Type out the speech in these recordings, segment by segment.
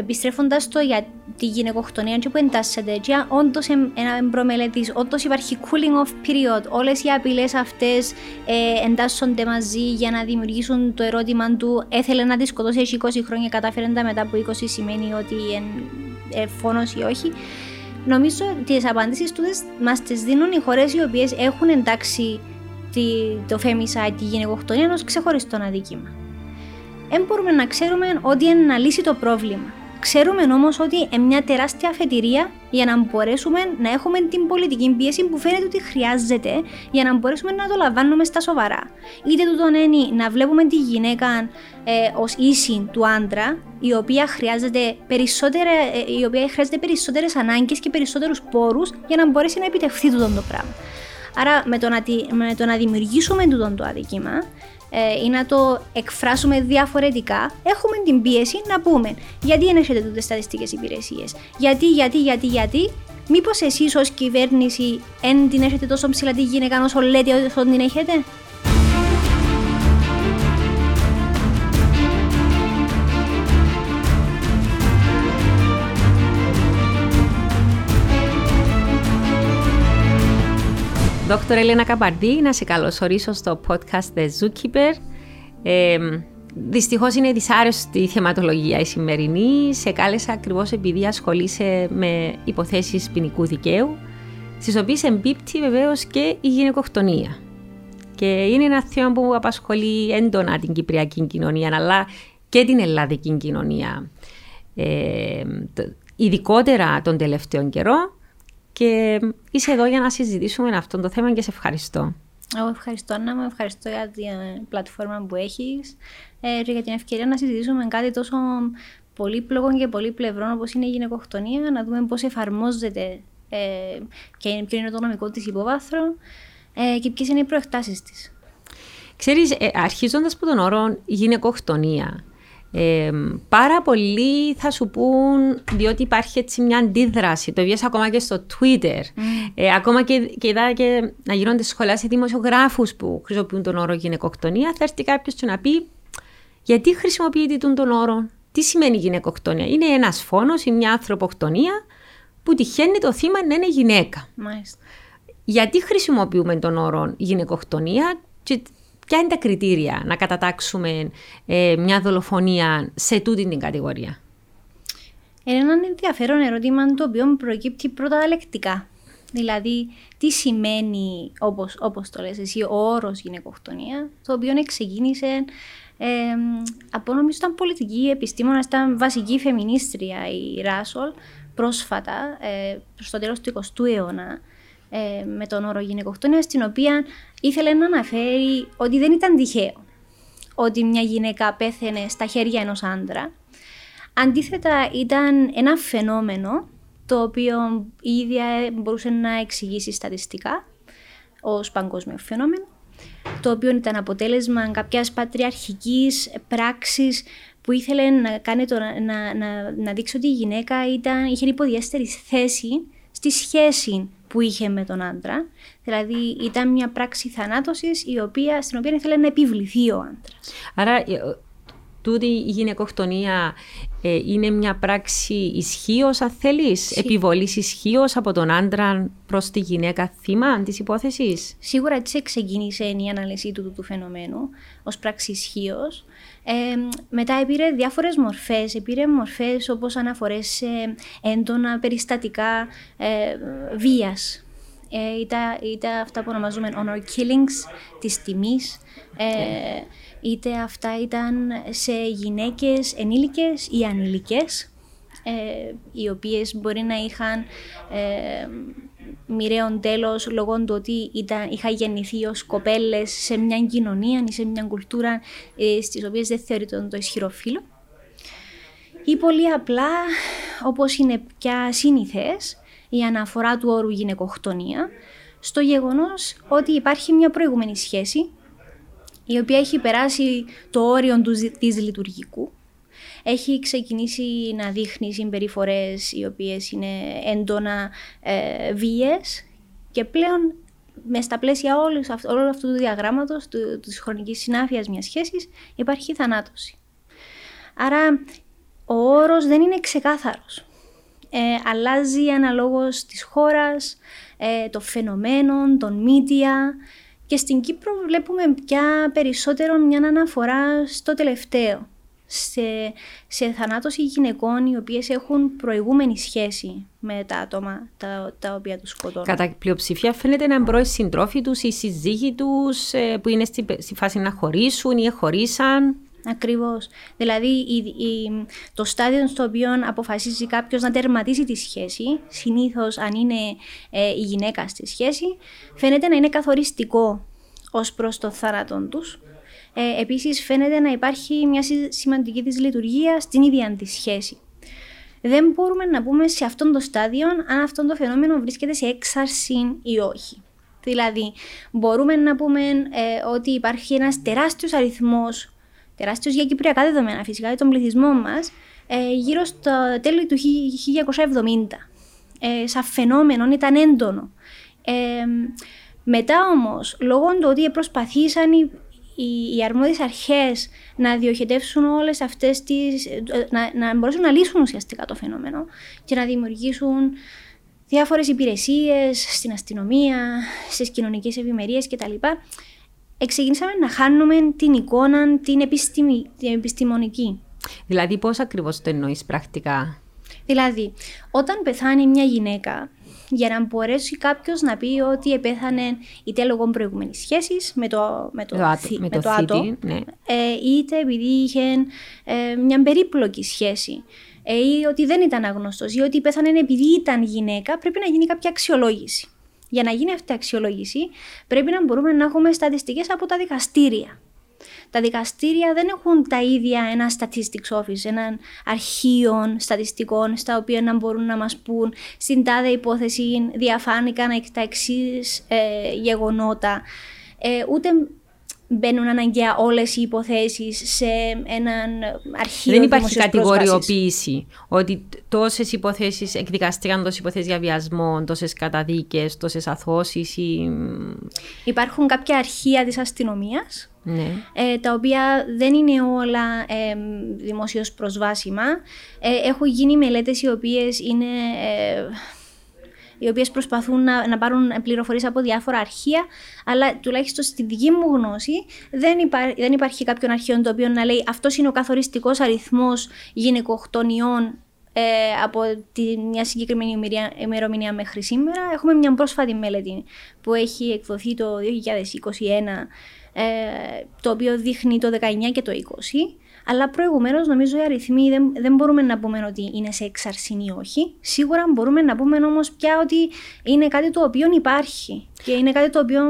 επιστρέφοντας το για τη γυναικοκτονία και που εντάσσεται, και όντως προμελετή, όντως υπάρχει cooling off period, όλες οι απειλές αυτές ε, εντάσσονται μαζί για να δημιουργήσουν το ερώτημα του έθελε να τη σκοτώσει 20 χρόνια και κατάφερε τα μετά από 20 σημαίνει ότι είναι φόνος ή όχι. Νομίζω ότι τις απαντήσεις τους μας τις δίνουν οι χώρες οι οποίες έχουν εντάξει το femicide, τη γυναικοκτονία ω ξεχωριστό αδίκημα δεν μπορούμε να ξέρουμε ότι είναι να λύσει το πρόβλημα. Ξέρουμε όμως ότι είναι μια τεράστια αφετηρία για να μπορέσουμε να έχουμε την πολιτική πίεση που φαίνεται ότι χρειάζεται για να μπορέσουμε να το λαμβάνουμε στα σοβαρά. Είτε του είναι να βλέπουμε τη γυναίκα ε, ως ίση του άντρα, η οποία χρειάζεται, περισσότερε, ε, η οποία χρειάζεται περισσότερες ανάγκες και περισσότερους πόρους για να μπορέσει να επιτευχθεί τούτο το πράγμα. Άρα με το να, με το να δημιουργήσουμε τούτο το αδικήμα, ε, ή να το εκφράσουμε διαφορετικά, έχουμε την πίεση να πούμε γιατί δεν έχετε τούτες στατιστικές υπηρεσίες; Γιατί, γιατί, γιατί, γιατί; Μήπως εσείς ως κυβέρνηση δεν την έχετε τόσο ψηλά τη γυναίκα όσο λέτε ότι την έχετε; Δόκτωρ Ελένα Καπαρδί, να σε καλωσορίσω στο podcast The Zookeeper. Ε, Δυστυχώς είναι δυσάρεστη η θεματολογία η σημερινή. Σε κάλεσα ακριβώς επειδή ασχολείσαι με υποθέσεις ποινικού δικαίου, στις οποίες εμπίπτει βεβαίως και η γυναικοκτονία. Και είναι ένα θέμα που απασχολεί έντονα την κυπριακή κοινωνία, αλλά και την ελλαδική κοινωνία. Ε, ειδικότερα τον τελευταίο καιρό και είσαι εδώ για να συζητήσουμε αυτό το θέμα και σε ευχαριστώ. Εγώ ευχαριστώ, Άννα μου. Ευχαριστώ για την πλατφόρμα που έχεις ε, και για την ευκαιρία να συζητήσουμε κάτι τόσο πολύπλοκο και πολύπλευρο όπως είναι η γυναικοκτονία, να δούμε πώς εφαρμόζεται ε, και ποιο είναι το νομικό της υποβάθρο ε, και ποιες είναι οι προεκτάσεις της. Ξέρεις, ε, αρχίζοντας από τον όρο γυναικοκτονία, ε, πάρα πολλοί θα σου πούν, διότι υπάρχει έτσι μια αντίδραση. Το βγες ακόμα και στο Twitter. Mm. Ε, ακόμα και, και είδα και να γίνονται σχολεία σε δημοσιογράφους που χρησιμοποιούν τον όρο γυναικοκτονία. Θα έρθει κάποιος να πει, γιατί χρησιμοποιείται τον όρο, τι σημαίνει γυναικοκτονία; Είναι ένας φόνος ή μια ανθρωποκτονία που τυχαίνει το θύμα να είναι γυναίκα. Μάλιστα. Γιατί χρησιμοποιούμε τον όρο γυναικοκτονία; Και Ποια είναι τα κριτήρια να κατατάξουμε ε, μια δολοφονία σε τούτη την κατηγορία; Είναι ένα ενδιαφέρον ερώτημα το οποίο προκύπτει πρώτα λεκτικά. Δηλαδή, τι σημαίνει, όπως, όπως το λες εσύ, ο όρος γυναικοκτονία, το οποίο ξεκίνησε ε, από νομίζω ήταν πολιτική επιστήμονα, ήταν βασική φεμινίστρια η Ράσολ πρόσφατα, ε, προς το τέλος του 20ου αιώνα, ε, με τον όρο γυναικοκτονίας, στην οποία ήθελε να αναφέρει ότι δεν ήταν τυχαίο ότι μια γυναίκα πέθαινε στα χέρια ενός άντρα. Αντίθετα ήταν ένα φαινόμενο το οποίο η ίδια μπορούσε να εξηγήσει στατιστικά ως παγκόσμιο φαινόμενο, το οποίο ήταν αποτέλεσμα κάποιας πατριαρχικής πράξης που ήθελε να, κάνει το, να, να, να δείξει ότι η γυναίκα ήταν, είχε υποδιέστερη θέση στη σχέση που είχε με τον άντρα. Δηλαδή ήταν μια πράξη θανάτωσης η οποία, στην οποία ήθελε να επιβληθεί ο άντρας. Άρα ε, τούτη η γυναικοκτονία ε, είναι μια πράξη ισχύως, αν θέλεις, επιβολής ισχύως από τον άντρα προς τη γυναίκα θύμα της υπόθεσης; Σίγουρα έτσι ξεκίνησε η ανάλυση του, του, φαινομένου ως πράξη ισχύως. Ε, μετά πήρε διάφορες μορφές, πήρε μορφές όπως αναφορές σε έντονα περιστατικά ε, βίας. Ε, είτε, αυτά που ονομαζούμε honor killings της τιμής, ε, είτε αυτά ήταν σε γυναίκες ενήλικες ή ανήλικες, ε, οι οποίες μπορεί να είχαν ε, μοιραίων τέλος λόγω του ότι ήταν, είχα γεννηθεί ως κοπέλες σε μια κοινωνία ή σε μια κουλτούρα ε, στις οποίες δεν θεωρείται το ισχυρό φύλλο. Ή πολύ απλά, όπως είναι πια σύνηθες, η αναφορά του όρου γυναικοκτονία στο γεγονός ότι υπάρχει μια προηγούμενη σχέση η οποία έχει περάσει το όριο του, της λειτουργικού. Έχει ξεκινήσει να δείχνει συμπεριφορές οι οποίες είναι έντονα ε, βίες και πλέον με στα πλαίσια όλους, όλου αυτού του διαγράμματος, του, της χρονικής συνάφειας μιας σχέσης, υπάρχει θανάτωση. Άρα ο όρος δεν είναι ξεκάθαρος. Ε, αλλάζει αναλόγως της χώρας, ε, των φαινομένων, των media και στην Κύπρο βλέπουμε πια περισσότερο μια αναφορά στο τελευταίο. Σε, σε θανάτωση γυναικών οι οποίες έχουν προηγούμενη σχέση με τα άτομα τα, τα οποία τους σκοτώνουν. Κατά πλειοψηφία φαίνεται να είναι οι συντρόφοι τους, οι σύζυγοι τους ε, που είναι στη, στη φάση να χωρίσουν ή χωρίσαν. Ακριβώς. Δηλαδή, η, η, το στάδιο στο οποίο αποφασίζει κάποιος να τερματίσει τη σχέση, συνήθως αν είναι ε, η γυναίκα στη σχέση, φαίνεται να είναι καθοριστικό ως προς το θάνατο τους. Ε, Επίσης, φαίνεται να υπάρχει μια σημαντική τη λειτουργία στην ίδια τη σχέση. Δεν μπορούμε να πούμε σε αυτό το στάδιο αν αυτό το φαινόμενο βρίσκεται σε έξαρση ή όχι. Δηλαδή, μπορούμε να πούμε ε, ότι υπάρχει ένας τεράστιος αριθμός τεράστιος για κυπριακά δεδομένα φυσικά, για τον πληθυσμό μας, ε, γύρω στο τέλη του 1970. Ε, σαν φαινόμενο ήταν έντονο. Ε, μετά όμως, λόγω του ότι προσπαθήσαν οι, οι, οι αρμόδιες αρχές να διοχετεύσουν όλες αυτές τις... να, να μπορέσουν να λύσουν ουσιαστικά το φαινόμενο και να δημιουργήσουν διάφορες υπηρεσίες στην αστυνομία, στις κοινωνικές ευημερίες κτλ ξεκινήσαμε να χάνουμε την εικόνα την, επιστημη, την επιστημονική. Δηλαδή πώς ακριβώς το εννοείς πρακτικά; Δηλαδή, όταν πεθάνει μια γυναίκα, για να μπορέσει κάποιος να πει ότι επέθανε είτε λόγω προηγούμενης σχέσης με το, με το, το, άτο, με το, άτο, ναι. ε, είτε επειδή είχε ε, μια περίπλοκη σχέση ε, ή ότι δεν ήταν αγνωστός ή ότι πέθανε επειδή ήταν γυναίκα, πρέπει να γίνει κάποια αξιολόγηση. Για να γίνει αυτή η αξιολόγηση, πρέπει να μπορούμε να έχουμε στατιστικές από τα δικαστήρια. Τα δικαστήρια δεν έχουν τα ίδια ένα statistics office, ένα αρχείο στατιστικών, στα οποία να μπορούν να μας πούν στην τάδε υπόθεση διαφάνηκαν τα εξής ε, γεγονότα. Ε, ούτε μπαίνουν αναγκαία όλες οι υποθέσεις σε έναν αρχείο Δεν υπάρχει κατηγοριοποίηση ότι τόσες υποθέσεις εκδικαστήκαν, τόσες υποθέσεις για βιασμό, τόσες καταδίκες, τόσες αθώσεις. Ή... Υπάρχουν κάποια αρχεία της αστυνομίας. Ναι. Ε, τα οποία δεν είναι όλα ε, δημοσίως προσβάσιμα. Ε, έχουν γίνει μελέτες οι οποίες είναι ε, οι οποίες προσπαθούν να, να πάρουν πληροφορίες από διάφορα αρχεία, αλλά τουλάχιστον στη δική μου γνώση δεν, δεν υπάρχει κάποιον αρχείο το οποίο να λέει αυτός είναι ο καθοριστικός αριθμός γυναικοκτονιών ε, από τη, μια συγκεκριμένη ημερομηνία μέχρι σήμερα. Έχουμε μια πρόσφατη μελέτη που έχει εκδοθεί το 2021, ε, το οποίο δείχνει το 19 και το 20 αλλά προηγουμένως νομίζω οι αριθμοί δεν, δεν μπορούμε να πούμε ότι είναι σε έξαρση ή όχι. Σίγουρα μπορούμε να πούμε όμως πια ότι είναι κάτι το οποίο υπάρχει και είναι κάτι το οποίο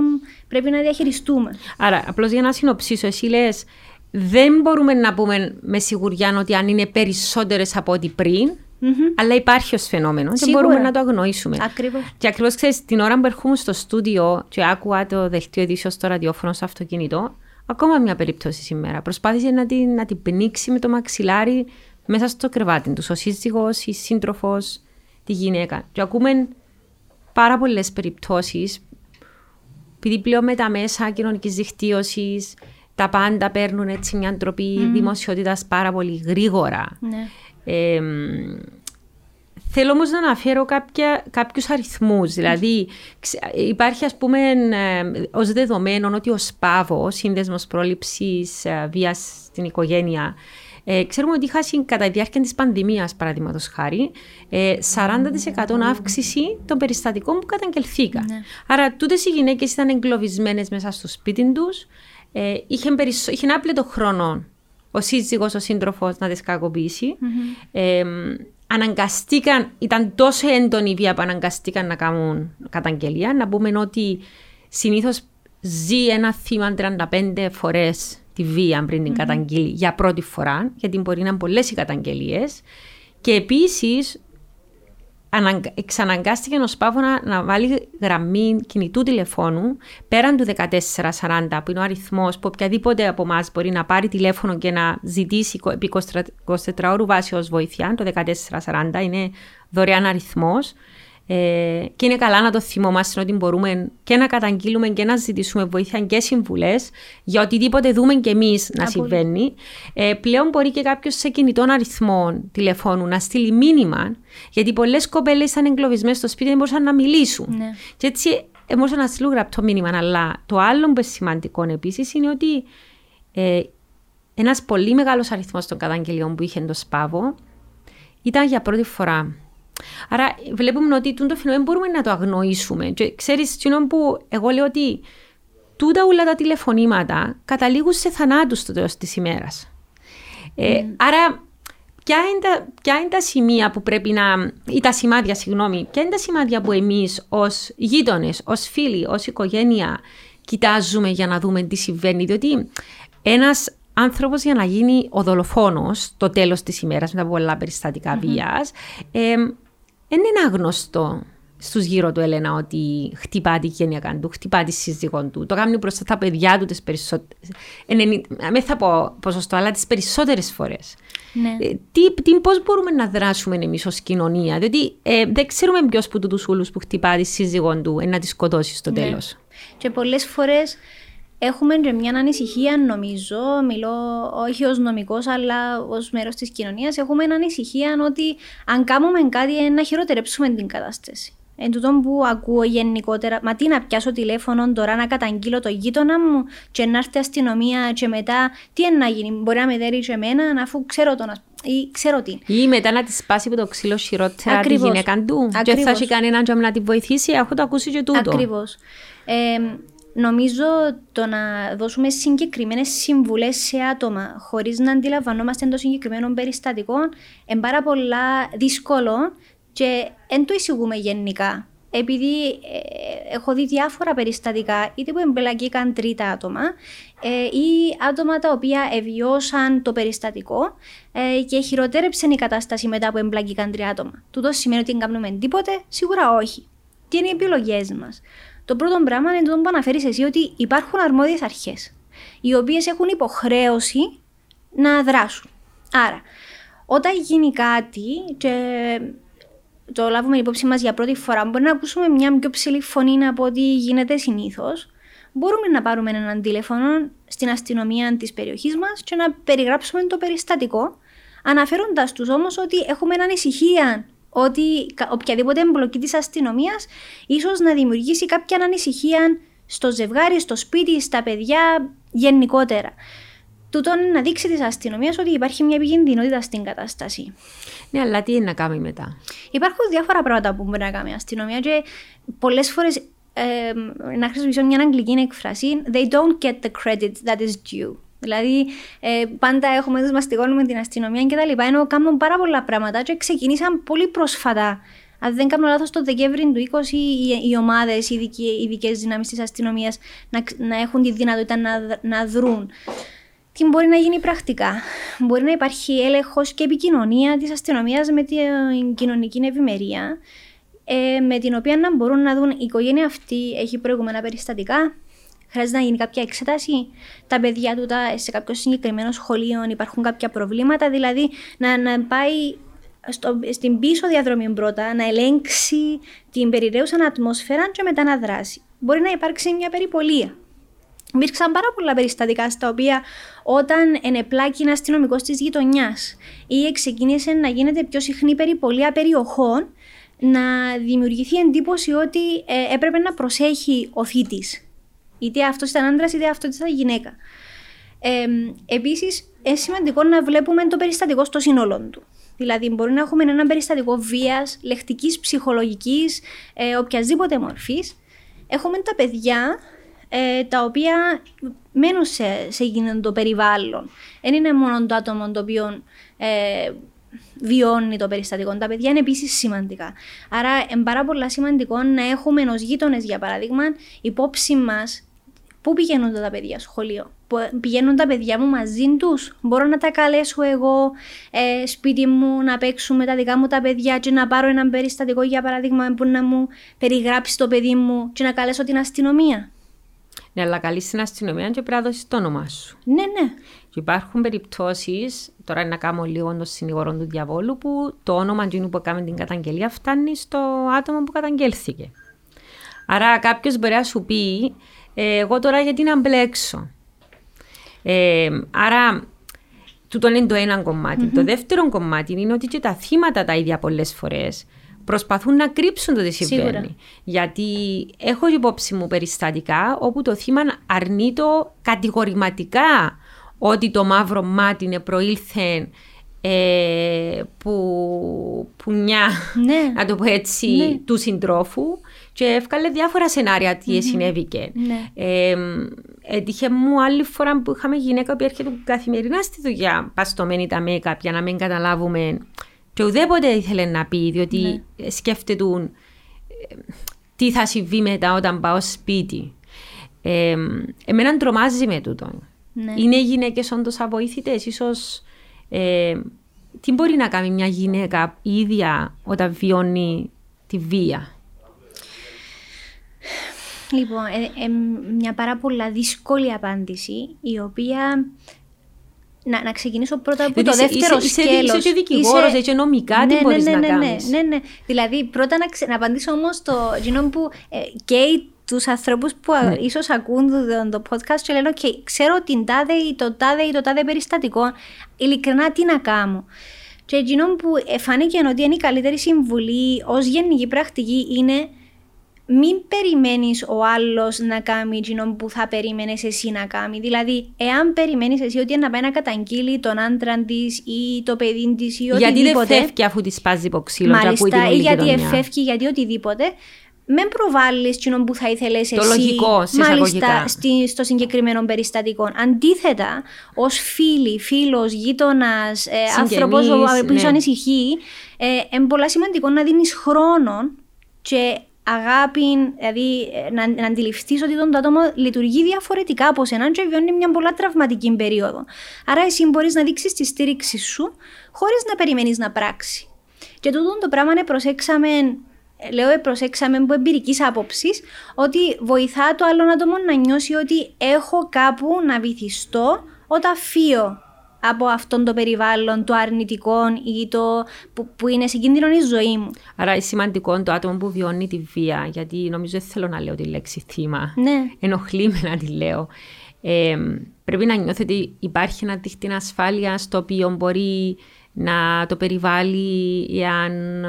πρέπει να διαχειριστούμε. Άρα, απλώς για να συνοψίσω, εσύ λες, δεν μπορούμε να πούμε με σιγουριά ότι αν είναι περισσότερες από ό,τι πριν, Mm-hmm. Αλλά υπάρχει ως φαινόμενο και μπορούμε να το αγνοήσουμε. Ακριβώς. Και ακριβώς ξέρεις, την ώρα που ερχόμουν στο στούντιο και άκουγα το δελτίο ειδήσεως στο ραδιόφωνο στο αυτοκίνητο, Ακόμα μια περίπτωση σήμερα. Προσπάθησε να την, να την πνίξει με το μαξιλάρι μέσα στο κρεβάτι του. Ο σύζυγος, η σύντροφος, τη γυναίκα. Και ακούμε πάρα πολλές περιπτώσεις. Επειδή πλέον με τα μέσα κοινωνικής δικτύωσης τα πάντα παίρνουν έτσι μια τροπή mm. δημοσιότητα πάρα πολύ γρήγορα. Ναι. Ε, Θέλω όμως να αναφέρω κάποιους αριθμούς. Δηλαδή, υπάρχει ας πούμε ως δεδομένο ότι ο ΣΠΑΒΟ, Σύνδεσμος Πρόληψης ε, Βίας στην Οικογένεια, ε, ξέρουμε ότι είχα κατά τη διάρκεια της πανδημίας, παραδείγματος χάρη, ε, 40% αύξηση των περιστατικών που καταγγελθήκαν. Ναι. Άρα, τούτες οι γυναίκες ήταν εγκλωβισμένες μέσα στο σπίτι τους, ε, είχε, περισσο... είχε άπλετο χρόνο ο σύζυγος, ο σύντροφος να τις κακοποιήσει. Mm-hmm. Ε, αναγκαστήκαν, ήταν τόσο έντονη η βία που αναγκαστήκαν να κάνουν καταγγελία. Να πούμε ότι συνήθως ζει ένα θύμα 35 φορές τη βία πριν την mm καταγγείλει για πρώτη φορά, γιατί μπορεί να είναι πολλές οι καταγγελίες. Και επίσης εξαναγκάστηκε ο Σπάβο να, να, βάλει γραμμή κινητού τηλεφώνου πέραν του 1440, που είναι ο αριθμός που οποιαδήποτε από εμάς μπορεί να πάρει τηλέφωνο και να ζητήσει επί 24 ώρου βάση ω βοήθεια. Το 1440 είναι δωρεάν αριθμός. Ε, και είναι καλά να το θυμόμαστε ότι μπορούμε και να καταγγείλουμε και να ζητήσουμε βοήθεια και συμβουλές για οτιδήποτε δούμε και εμείς να συμβαίνει. Ε, πλέον μπορεί και κάποιος σε κινητών αριθμών τηλεφώνου να στείλει μήνυμα, γιατί πολλές κοπέλες ήταν εγκλωβισμένες στο σπίτι και δεν μπορούσαν να μιλήσουν. Ναι. Και έτσι μπορούσαν να στείλουν γραπτό μήνυμα. Αλλά το άλλο που είναι σημαντικό επίσης είναι ότι ε, ένας πολύ μεγάλος αριθμός των καταγγελιών που είχε το ΣΠΑΒΟ ήταν για πρώτη φορά. Άρα βλέπουμε ότι το φαινόμενο μπορούμε να το αγνοήσουμε. Και ξέρεις, που εγώ λέω ότι τούτα όλα τα τηλεφωνήματα καταλήγουν σε θανάτους στο τέλος της ημέρας. Ε, άρα, ποια είναι, τα, ποια είναι τα σημεία που πρέπει να. ή τα σημάδια, συγγνώμη, ποια είναι τα σημάδια που εμείς ως γείτονες, ως φίλοι, ως οικογένεια κοιτάζουμε για να δούμε τι συμβαίνει. Διότι ένας άνθρωπος για να γίνει ο δολοφόνο το τέλος της ημέρας μετά από πολλά περιστατικά mm-hmm. βίας, ε, δεν είναι άγνωστο στους γύρω του Ελένα ότι χτυπά τη γένεια του, χτυπά τη σύζυγό του. Το κάνει μπροστά τα παιδιά του τις περισσότερες... Δεν θα πω ποσοστό, αλλά τις περισσότερες φορές. Ναι. Ε, τι, τι, πώς μπορούμε να δράσουμε εμείς ως κοινωνία, διότι ε, δεν ξέρουμε ποιος που τους ούλους που χτυπά τη σύζυγό του να τη σκοτώσει στο ναι. τέλος. Και πολλές φορές έχουμε και μια ανησυχία, νομίζω, μιλώ όχι ως νομικός, αλλά ως μέρος της κοινωνίας, έχουμε μια ανησυχία ότι αν κάνουμε κάτι να χειροτερέψουμε την κατάσταση. Εν τούτο που ακούω γενικότερα, μα τι να πιάσω τηλέφωνο τώρα να καταγγείλω το γείτονα μου και να έρθει αστυνομία και μετά τι να γίνει, μπορεί να με δέρει και εμένα αφού ξέρω τον ή ξέρω τι. Ή μετά να τη σπάσει από το ξύλο χειρότερα Ακριβώς. τη γυναίκα του Ακριβώς. και θα έχει κανέναν να τη βοηθήσει, έχω το ακούσει και τούτο. Ακριβώς. Ε, Νομίζω το να δώσουμε συγκεκριμένες συμβουλές σε άτομα χωρίς να αντιλαμβανόμαστε το συγκεκριμένο περιστατικό είναι πάρα πολλά δύσκολο και δεν το εισηγούμε γενικά. Επειδή ε, έχω δει διάφορα περιστατικά, είτε που εμπελαγήκαν τρίτα άτομα ε, ή άτομα τα οποία εβιώσαν το περιστατικό ε, και χειροτέρεψε η κατάσταση μετά που εμπλακήκαν τρία άτομα. Τούτο σημαίνει ότι δεν κάνουμε τίποτε, σίγουρα όχι. Τι είναι οι επιλογές μας; Το πρώτο πράγμα είναι το που αναφέρεις εσύ ότι υπάρχουν αρμόδιες αρχές, οι οποίες έχουν υποχρέωση να δράσουν. Άρα, όταν γίνει κάτι και το λάβουμε υπόψη μας για πρώτη φορά, μπορεί να ακούσουμε μια πιο ψηλή φωνή από ό,τι γίνεται συνήθως. Μπορούμε να πάρουμε έναν τηλέφωνο στην αστυνομία της περιοχής μας και να περιγράψουμε το περιστατικό, αναφέροντας τους όμως ότι έχουμε ανησυχία ότι οποιαδήποτε εμπλοκή της αστυνομίας ίσως να δημιουργήσει κάποια ανησυχία στο ζευγάρι, στο σπίτι, στα παιδιά γενικότερα. Τούτο να δείξει της αστυνομίας ότι υπάρχει μια επικίνδυνοτητα στην κατάσταση. Ναι, αλλά τι είναι να κάνει μετά; Υπάρχουν διάφορα πράγματα που μπορεί να κάνει η αστυνομία και πολλές φορές ε, να χρησιμοποιήσω μια αγγλική έκφραση, they don't get the credit that is due. Δηλαδή, ε, πάντα έχουμε με την αστυνομία και τα λοιπά. Ενώ κάνουν πάρα πολλά πράγματα και ξεκινήσαν πολύ πρόσφατα. Αν δεν κάνω λάθος, το Δεκέμβρη του 20 οι, οι ομάδες, οι ειδικές δυνάμεις της αστυνομίας να, να έχουν τη δυνατότητα να, να δρουν. Τι μπορεί να γίνει πρακτικά; Μπορεί να υπάρχει έλεγχος και επικοινωνία της αστυνομίας με την κοινωνική ευημερία, ε, με την οποία να μπορούν να δουν η οικογένεια αυτή έχει προηγούμενα περιστατικά, χρειάζεται να γίνει κάποια εξέταση. Τα παιδιά του σε κάποιο συγκεκριμένο σχολείο υπάρχουν κάποια προβλήματα, δηλαδή να, να πάει στο, στην πίσω διαδρομή πρώτα, να ελέγξει την περιραίουσα ατμόσφαιρα και μετά να δράσει. Μπορεί να υπάρξει μια περιπολία. Υπήρξαν πάρα πολλά περιστατικά στα οποία όταν ενεπλάκει ένα αστυνομικό της γειτονιάς ή ξεκίνησε να γίνεται πιο συχνή περιπολία περιοχών, να δημιουργηθεί εντύπωση ότι ε, έπρεπε να προσέχει ο θήτης Είτε αυτός ήταν άντρας, είτε αυτός ήταν γυναίκα. Ε, Επίσης, είναι σημαντικό να βλέπουμε το περιστατικό στο σύνολό του. Δηλαδή, μπορεί να έχουμε ένα περιστατικό βίας, λεκτικής, ψυχολογικής, ε, οποιασδήποτε μορφής. Έχουμε τα παιδιά ε, τα οποία μένουν σε, σε εκείνο το περιβάλλον. Δεν είναι μόνο το άτομο το οποίο ε, βιώνει το περιστατικό. Τα παιδιά είναι επίσης σημαντικά. Άρα, είναι πάρα πολύ σημαντικό να έχουμε ω γείτονες, για παράδειγμα, υπόψη μας Πού πηγαίνουν τα παιδιά σχολείο, πηγαίνουν τα παιδιά μου μαζί τους; Μπορώ να τα καλέσω εγώ ε, σπίτι μου να παίξουμε τα δικά μου τα παιδιά και να πάρω ένα περιστατικό για παράδειγμα που να μου περιγράψει το παιδί μου και να καλέσω την αστυνομία; Ναι, αλλά καλείς την αστυνομία και πρέπει να δώσεις το όνομά σου. Ναι, ναι. Και υπάρχουν περιπτώσεις, τώρα να κάνω λίγο το συνηγορό του διαβόλου, που το όνομα του που έκανε την καταγγελία φτάνει στο άτομο που καταγγέλθηκε. Άρα κάποιος μπορεί να σου πει, «Ε, εγώ τώρα γιατί να μπλέξω; Ε, άρα, τούτο είναι το ένα Το δεύτερο κομμάτι είναι ότι και τα θύματα τα ίδια πολλές φορές προσπαθούν να κρύψουν το τι συμβαίνει. Γιατί έχω υπόψη μου περιστατικά όπου το θύμα αρνείται κατηγορηματικά ότι το μαύρο μάτι είναι προήλθε ε, που, πουνιά, ναι. να το πω έτσι, ναι. του συντρόφου και έβγαλε διάφορα σενάρια τι mm-hmm. συνέβηκε. Ναι. Ε, έτυχε μου άλλη φορά που είχαμε γυναίκα που έρχεται καθημερινά στη δουλειά, παστομένη τα make-up για να μην καταλάβουμε και ουδέποτε ήθελε να πει, διότι ναι. σκέφτεται ε, τι θα συμβεί μετά όταν πάω σπίτι. Ε, εμένα τρομάζει με τούτο. Ναι. Είναι οι γυναίκες όντως αβοήθητες, ίσως. Ε, τι μπορεί να κάνει μια γυναίκα ίδια όταν βιώνει τη βία; Λοιπόν, ε, ε, μια πάρα πολλά δύσκολη απάντηση, η οποία να, να ξεκινήσω πρώτα από το δεύτερο είσαι, σκέλος. Είσαι, είσαι δικηγόρος, είσαι... και νομικά ναι, τι ναι, μπορείς ναι, να ναι, κάνεις; Ναι, ναι, ναι. Δηλαδή πρώτα να, ξε... να απαντήσω όμως το γίνο που ε, καίει τους ανθρώπους που ναι. ίσως ακούν το, το podcast και λένε okay, ξέρω την τάδε ή το τάδε ή το τάδε περιστατικό, ειλικρινά τι να κάνω. Και εκείνο που φάνηκε ότι είναι η καλύτερη συμβουλή ως γενική πρακτική είναι μην περιμένεις ο άλλος να κάνει εκείνο που θα περίμενες εσύ να κάνει. Δηλαδή, εάν περιμένεις εσύ ότι να πάει να καταγγείλει τον άντρα της ή το παιδί της ή οτιδήποτε. Γιατί δεν φεύγει αφού της σπάζει υποξύλο, Μάλιστα, ή γιατί εφεύγει, γιατί οτιδήποτε. Με προβάλλεις εκείνο που θα ήθελες εσύ. Το λογικό, σε μάλιστα, στη, στο συγκεκριμένο περιστατικό. Αντίθετα, ως φίλη, φίλος, γείτονας, ε, άνθρωπος που ναι. ανησυχεί, ε, είναι πολύ σημαντικό να δίνεις χρόνο και αγάπη, δηλαδή ε, να, να αντιληφθείς ότι το άτομο λειτουργεί διαφορετικά από σένα και βιώνει μια πολλά τραυματική περίοδο. Άρα, εσύ μπορείς να δείξεις τη στήριξη σου χωρίς να περιμένεις να πράξει. Και τούτο το πράγμα είναι προσέξαμε λέω «Ε, προσέξαμε από εμπειρικής άποψης ότι βοηθά το άλλο άτομο να νιώσει ότι έχω κάπου να βυθιστώ όταν φύγω από αυτόν το περιβάλλον, το αρνητικό ή το που, που είναι σε κίνδυνο η ζωή μου. Άρα είναι σημαντικό το άτομο που βιώνει τη βία, γιατί νομίζω δεν θέλω να λέω τη λέξη θύμα. Ναι. Ενοχλεί με να τη λέω. Ε, πρέπει να νιώθει ότι υπάρχει ένα δίχτυ ασφάλεια στο οποίο μπορεί να το περιβάλλει εάν,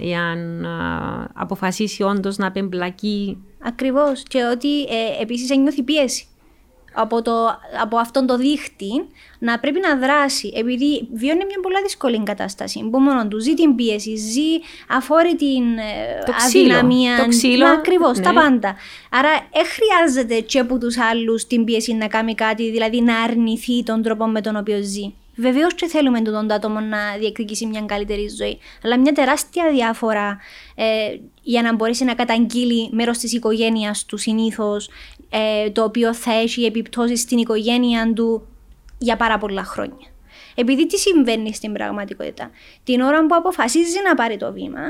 εάν αποφασίσει όντως να πεμπλακεί. Ακριβώς. Και ότι ε, επίσης νιώθει πίεση από, το, από αυτόν το δίχτυ να πρέπει να δράσει. Επειδή βιώνει μια πολύ δύσκολη κατάσταση. Που μόνο του ζει την πίεση, ζει αφόρητη ε, το αδυναμία. Το ξύλο. Ακριβώς, ναι. τα πάντα. Άρα, δεν χρειάζεται και από τους άλλους την πίεση να κάνει κάτι, δηλαδή να αρνηθεί τον τρόπο με τον οποίο ζει. Βεβαίως και θέλουμε τον άτομο να διεκδικήσει μια καλύτερη ζωή. Αλλά μια τεράστια διάφορα ε, για να μπορέσει να καταγγείλει μέρος της οικογένειας του συνήθως, ε, το οποίο θα έχει επιπτώσεις στην οικογένεια του για πάρα πολλά χρόνια. Επειδή τι συμβαίνει στην πραγματικότητα; Την ώρα που αποφασίζει να πάρει το βήμα,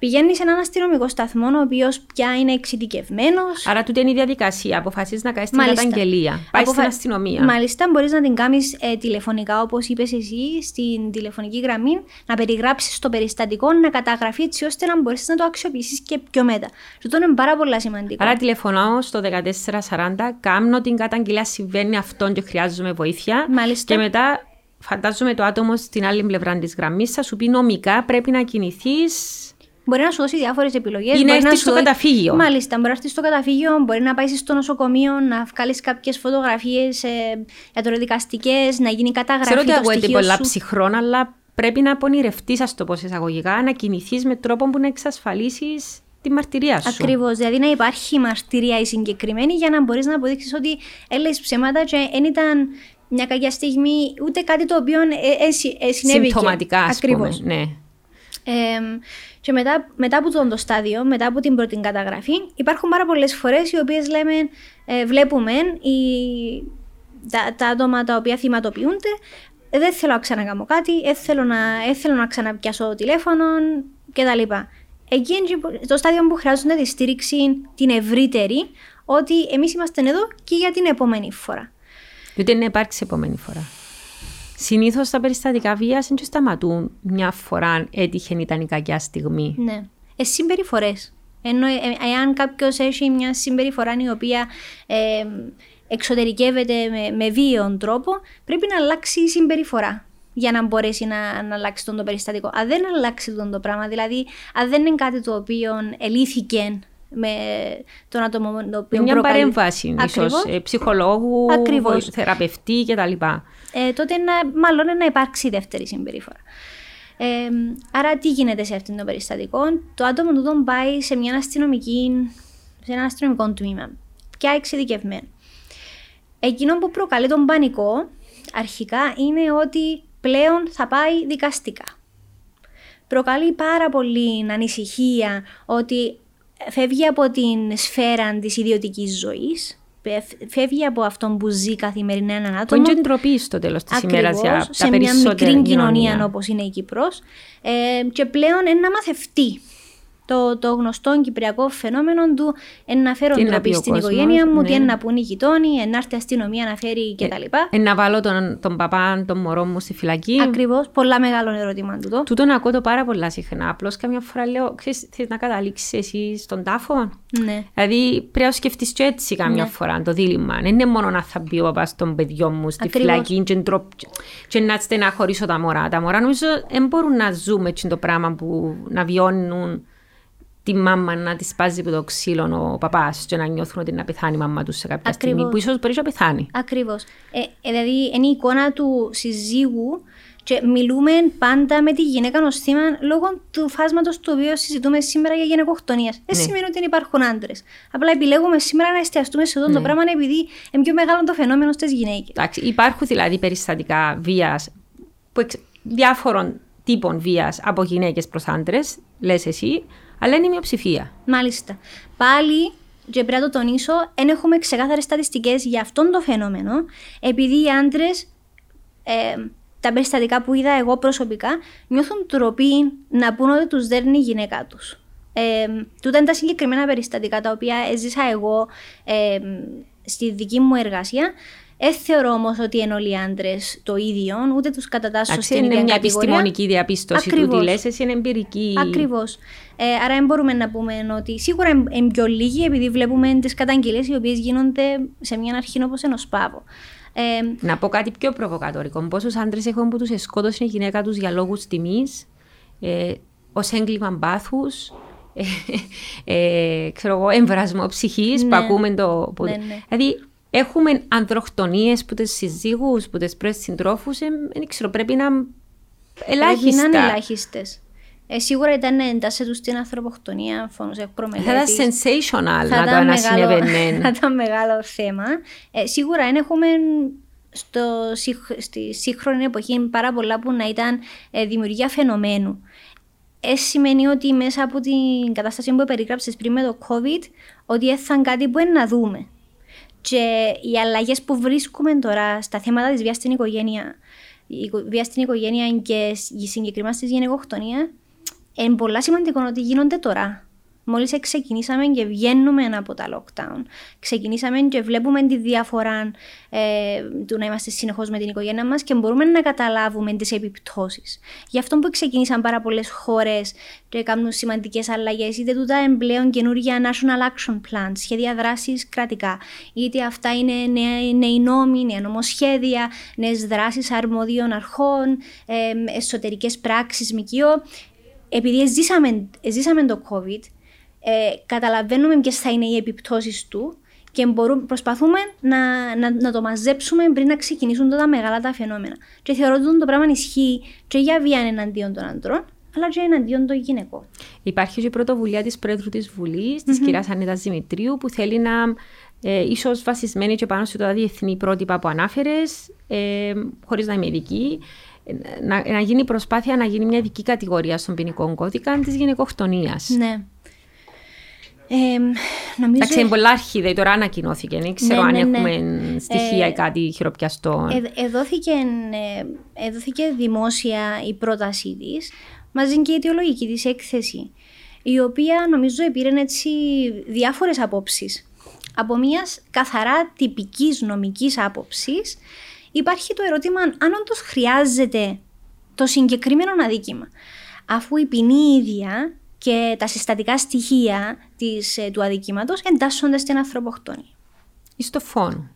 Πηγαίνεις σε έναν αστυνομικό σταθμό, ο οποίος πια είναι εξειδικευμένος. Άρα, τούτη είναι η διαδικασία. Αποφασίζεις να κάνεις την καταγγελία. Πάει Αποφα... στην αστυνομία. Μάλιστα, μπορείς να την κάνεις ε, τηλεφωνικά, όπως είπες εσύ, στην τηλεφωνική γραμμή, να περιγράψεις το περιστατικό, να καταγραφεί έτσι ώστε να μπορείς να το αξιοποιήσεις και πιο μετά. Αυτό είναι πάρα πολύ σημαντικό. Άρα, τηλεφωνάω στο 1440, κάνω την καταγγελία, συμβαίνει αυτό και χρειάζομαι βοήθεια. Μάλιστα. Και μετά φαντάζομαι το άτομο στην άλλη πλευρά της γραμμής θα σου πει νομικά πρέπει να κινηθείς Μπορεί να σου δώσει διάφορες επιλογές. Ή να έρθει στο καταφύγιο. Μάλιστα, μπορεί να έρθει στο καταφύγιο, μπορεί να πάει στο νοσοκομείο, να βγάλεις κάποιες φωτογραφίες ε, ιατροδικαστικέ, να γίνει καταγραφή. Ξέρω ότι ακούγεται πολλά ψυχρόν, αλλά πρέπει να απονηρευτεί, ας το πω εισαγωγικά, να κινηθείς με τρόπο που να εξασφαλίσεις τη μαρτυρία σου. Ακριβώς. Δηλαδή να υπάρχει μαρτυρία η συγκεκριμένη για να μπορείς να αποδείξεις ότι έλεγε ψέματα και δεν ήταν μια κακιά στιγμή, ούτε κάτι το οποίο ε, ε, ε συνέβη. Συμπτωματικά, ας πούμε. Ναι. Ε, και μετά, μετά από το στάδιο, μετά από την πρώτη καταγραφή, υπάρχουν πάρα πολλές φορές οι οποίες λέμε, ε, βλέπουμε οι, τα, τα άτομα τα οποία θυματοποιούνται. Δεν θέλω να ξανακάμω κάτι, δεν θέλω να, θέλω να ξαναπιάσω τηλέφωνο κτλ. Εκεί είναι το στάδιο που χρειάζονται τη στήριξη την ευρύτερη, ότι εμείς είμαστε εδώ και για την επόμενη φορά. Ούτε να υπάρξει επόμενη φορά. Συνήθως τα περιστατικά βίας δεν σταματούν μια φορά έτυχε ήταν η κακιά στιγμή. Ναι. Ε, συμπεριφορές. Ενώ ε, ε, εάν κάποιος έχει μια συμπεριφορά η οποία ε, εξωτερικεύεται με, με βίαιον τρόπο, πρέπει να αλλάξει η συμπεριφορά για να μπορέσει να, να αλλάξει τον το περιστατικό. Αν δεν αλλάξει τον το πράγμα, δηλαδή αν δεν είναι κάτι το οποίο ελήθηκε με τον άτομο το οποίο Μια προκαλεί... παρέμβαση, ίσως, ε, ψυχολόγου, Ακριβώς. θεραπευτή κτλ. ε, τότε να, μάλλον να υπάρξει δεύτερη συμπεριφορά. Ε, άρα τι γίνεται σε αυτόν τον περιστατικό; Το άτομο του πάει σε μια αστυνομική, σε ένα αστυνομικό τμήμα. Πια εξειδικευμένο. Εκείνο που προκαλεί τον πανικό αρχικά είναι ότι πλέον θα πάει δικαστικά. Προκαλεί πάρα πολύ ανησυχία ότι φεύγει από την σφαίρα της ιδιωτικής ζωής, φεύγει από αυτόν που ζει καθημερινά έναν Που άτομο. είναι και ντροπής στο τέλος της ημέρας για τα σε μια περισσότερα μικρή κοινωνία. όπως είναι η Κύπρος. Ε, και πλέον ένα μαθευτή το, το γνωστό κυπριακό φαινόμενο του εν να φέρω Τι να ντροπή πει ο στην κόσμος, οικογένεια μου, τι ναι. εν να πούν οι γειτόνοι, εν να έρθει η αστυνομία να φέρει κτλ. Ε, να βάλω τον, τον παπά, τον μωρό μου στη φυλακή. Ακριβώς, πολλά μεγάλο ερώτημα τούτο. Τούτο να ακούω το πάρα πολλά συχνά. Απλώς καμιά φορά λέω, ξέρεις, θες να καταλήξεις εσύ στον τάφο; Ναι. Δηλαδή πρέπει να σκεφτείς και έτσι καμιά Ναι. φορά το δίλημα. Δεν είναι μόνο να θα μπει ο παπάς των παιδιών μου στη Ακριβώς. φυλακή και, ντρο- και να στεναχωρήσω τα μωρά. Τα μωρά νομίζω δεν μπορούν να ζούμε έτσι το πράγμα που να βιώνουν τη μάμα να της σπάζει από το ξύλο ο παπάς και να νιώθουν ότι να πεθάνει η μάμα τους σε κάποια στιγμή. Ακριβώς. Που ίσως μπορεί να πεθάνει. Ακριβώς. Ε, ε, δηλαδή είναι η εικόνα του συζύγου και μιλούμε πάντα με τη γυναίκα ως θύμα λόγω του φάσματος του οποίου συζητούμε σήμερα για γυναικοκτονίας. Δεν Ναι. σημαίνει ότι δεν υπάρχουν άντρες. Απλά επιλέγουμε σήμερα να εστιαστούμε σε αυτό Ναι. το πράγμα επειδή είναι πιο μεγάλο το φαινόμενο στις γυναίκες. Εντάξει, υπάρχουν δηλαδή περιστατικά βίας διάφορων τύπων βίας από γυναίκες προς άντρες, λες εσύ, αλλά είναι η μειοψηφία. Μάλιστα. Πάλι, και πρέπει να το τονίσω, δεν έχουμε ξεκάθαρες στατιστικές για αυτόν το φαινόμενο, επειδή οι άντρες, ε, τα περιστατικά που είδα εγώ προσωπικά, νιώθουν τροπή να πούν ότι τους δέρνει η γυναίκα τους. Ε, τούτα είναι τα συγκεκριμένα περιστατικά τα οποία έζησα εγώ ε, στη δική μου εργασία. Δεν θεωρώ όμως ότι είναι όλοι οι άντρες το ίδιο, ούτε τους κατατάσσω Εντάξει, στην είναι ίδια μια κατηγορία. επιστημονική διαπίστωση του τι Ακριβώς. λες, εσύ είναι εμπειρική. Ακριβώς. Ε, άρα δεν μπορούμε να πούμε ότι σίγουρα είναι- είναι πιο λίγοι επειδή βλέπουμε τις καταγγελίες οι οποίες γίνονται σε μια αρχή όπως ενό πάβο. Ε, Να πω κάτι πιο προβοκατορικό. Πόσους άντρες έχουν που τους σκότωσε η γυναίκα τους για λόγους τιμής, ε, ως έγκλημα πάθου, ε, ε, ξέρω εγώ, εμβρασμό ψυχής που Ναι. ακούμε το. Που... Ναι, ναι. Δηλαδή, έχουμε ανδροχτονίε που τις συζύγους, που τις πρώες συντρόφους, δεν ξέρω, πρέπει να. πρέπει να είναι Ελάχιστα. ελάχιστες. Ε, σίγουρα ήταν εντάσσεται τους στην ανθρωποκτονία, φόνο Θα ήταν εκπρομελέτη. sensational θα να το ήταν, να μεγάλο, συνέβαινε. θα ήταν μεγάλο θέμα. Ε, σίγουρα δεν έχουμε στο, σύγχ- στη σύγχρονη εποχή πάρα πολλά που να ήταν ε, δημιουργία φαινομένου. Ε, σημαίνει ότι μέσα από την κατάσταση που περιγράψες πριν με το COVID, ότι έθαν κάτι που είναι να δούμε. Και οι αλλαγές που βρίσκουμε τώρα στα θέματα της βίας στην οικογένεια, η οικο- βίας στην οικογένεια και σ- συγκεκριμένα στη γυναικοκτονία, είναι πολλά σημαντικό ότι γίνονται τώρα. Μόλις ξεκινήσαμε και βγαίνουμε από τα lockdown, ξεκινήσαμε και βλέπουμε τη διαφορά ε, του να είμαστε συνεχώς με την οικογένεια μας και μπορούμε να καταλάβουμε τις επιπτώσεις. Γι' αυτό που ξεκινήσαν πάρα πολλές χώρες και κάνουν σημαντικές αλλαγές, είτε τούτα εμπλέον καινούργια national action plans, σχέδια δράσης κρατικά, είτε αυτά είναι νέα, νέοι νόμοι, νέα νομοσχέδια, νέες δράσεις αρμοδίων αρχών, ε, εσωτερικές πράξεις ΜΚΟ. Επειδή ζήσαμε, ζήσαμε το COVID, ε, καταλαβαίνουμε ποιες θα είναι οι επιπτώσεις του και μπορούμε, προσπαθούμε να, να, να το μαζέψουμε πριν να ξεκινήσουν τα μεγάλα τα φαινόμενα. Και θεωρώ ότι το πράγμα ισχύει και για βία εναντίον των αντρών, αλλά και εναντίον των γυναικών. Υπάρχει και η πρωτοβουλία της Πρόεδρου της Βουλής, της κυρίας Ανίτας Δημητρίου, που θέλει να, ε, ίσως βασισμένη και πάνω σε τα διεθνή πρότυπα που ανάφερες, ε, χωρίς να είμαι ειδική, ε, να, να γίνει προσπάθεια να γίνει μια ειδική κατηγορία στον ποινικό κώδικα της γυναικοκτονίας. Ναι. Ε, νομίζω... Εντάξει, είναι πολλά αρχίδια, τώρα ανακοινώθηκε. Δεν ξέρω Ναι, αν ναι, ναι. έχουμε στοιχεία Ε, ή κάτι χειροπιαστό. Ε, εδόθηκε, ε, εδόθηκε δημόσια η πρότασή της μαζί και η αιτιολογική της έκθεση η οποία νομίζω επήρε έτσι διάφορες απόψεις από μιας καθαρά τυπικής νομικής άποψης, υπάρχει το ερώτημα αν όντως χρειάζεται το συγκεκριμένο αδίκημα. Αφού η ποινή ίδια και τα συστατικά στοιχεία της, ε, του αδικήματος εντάσσονται στην ανθρωποκτονία. Ή στο φόνο.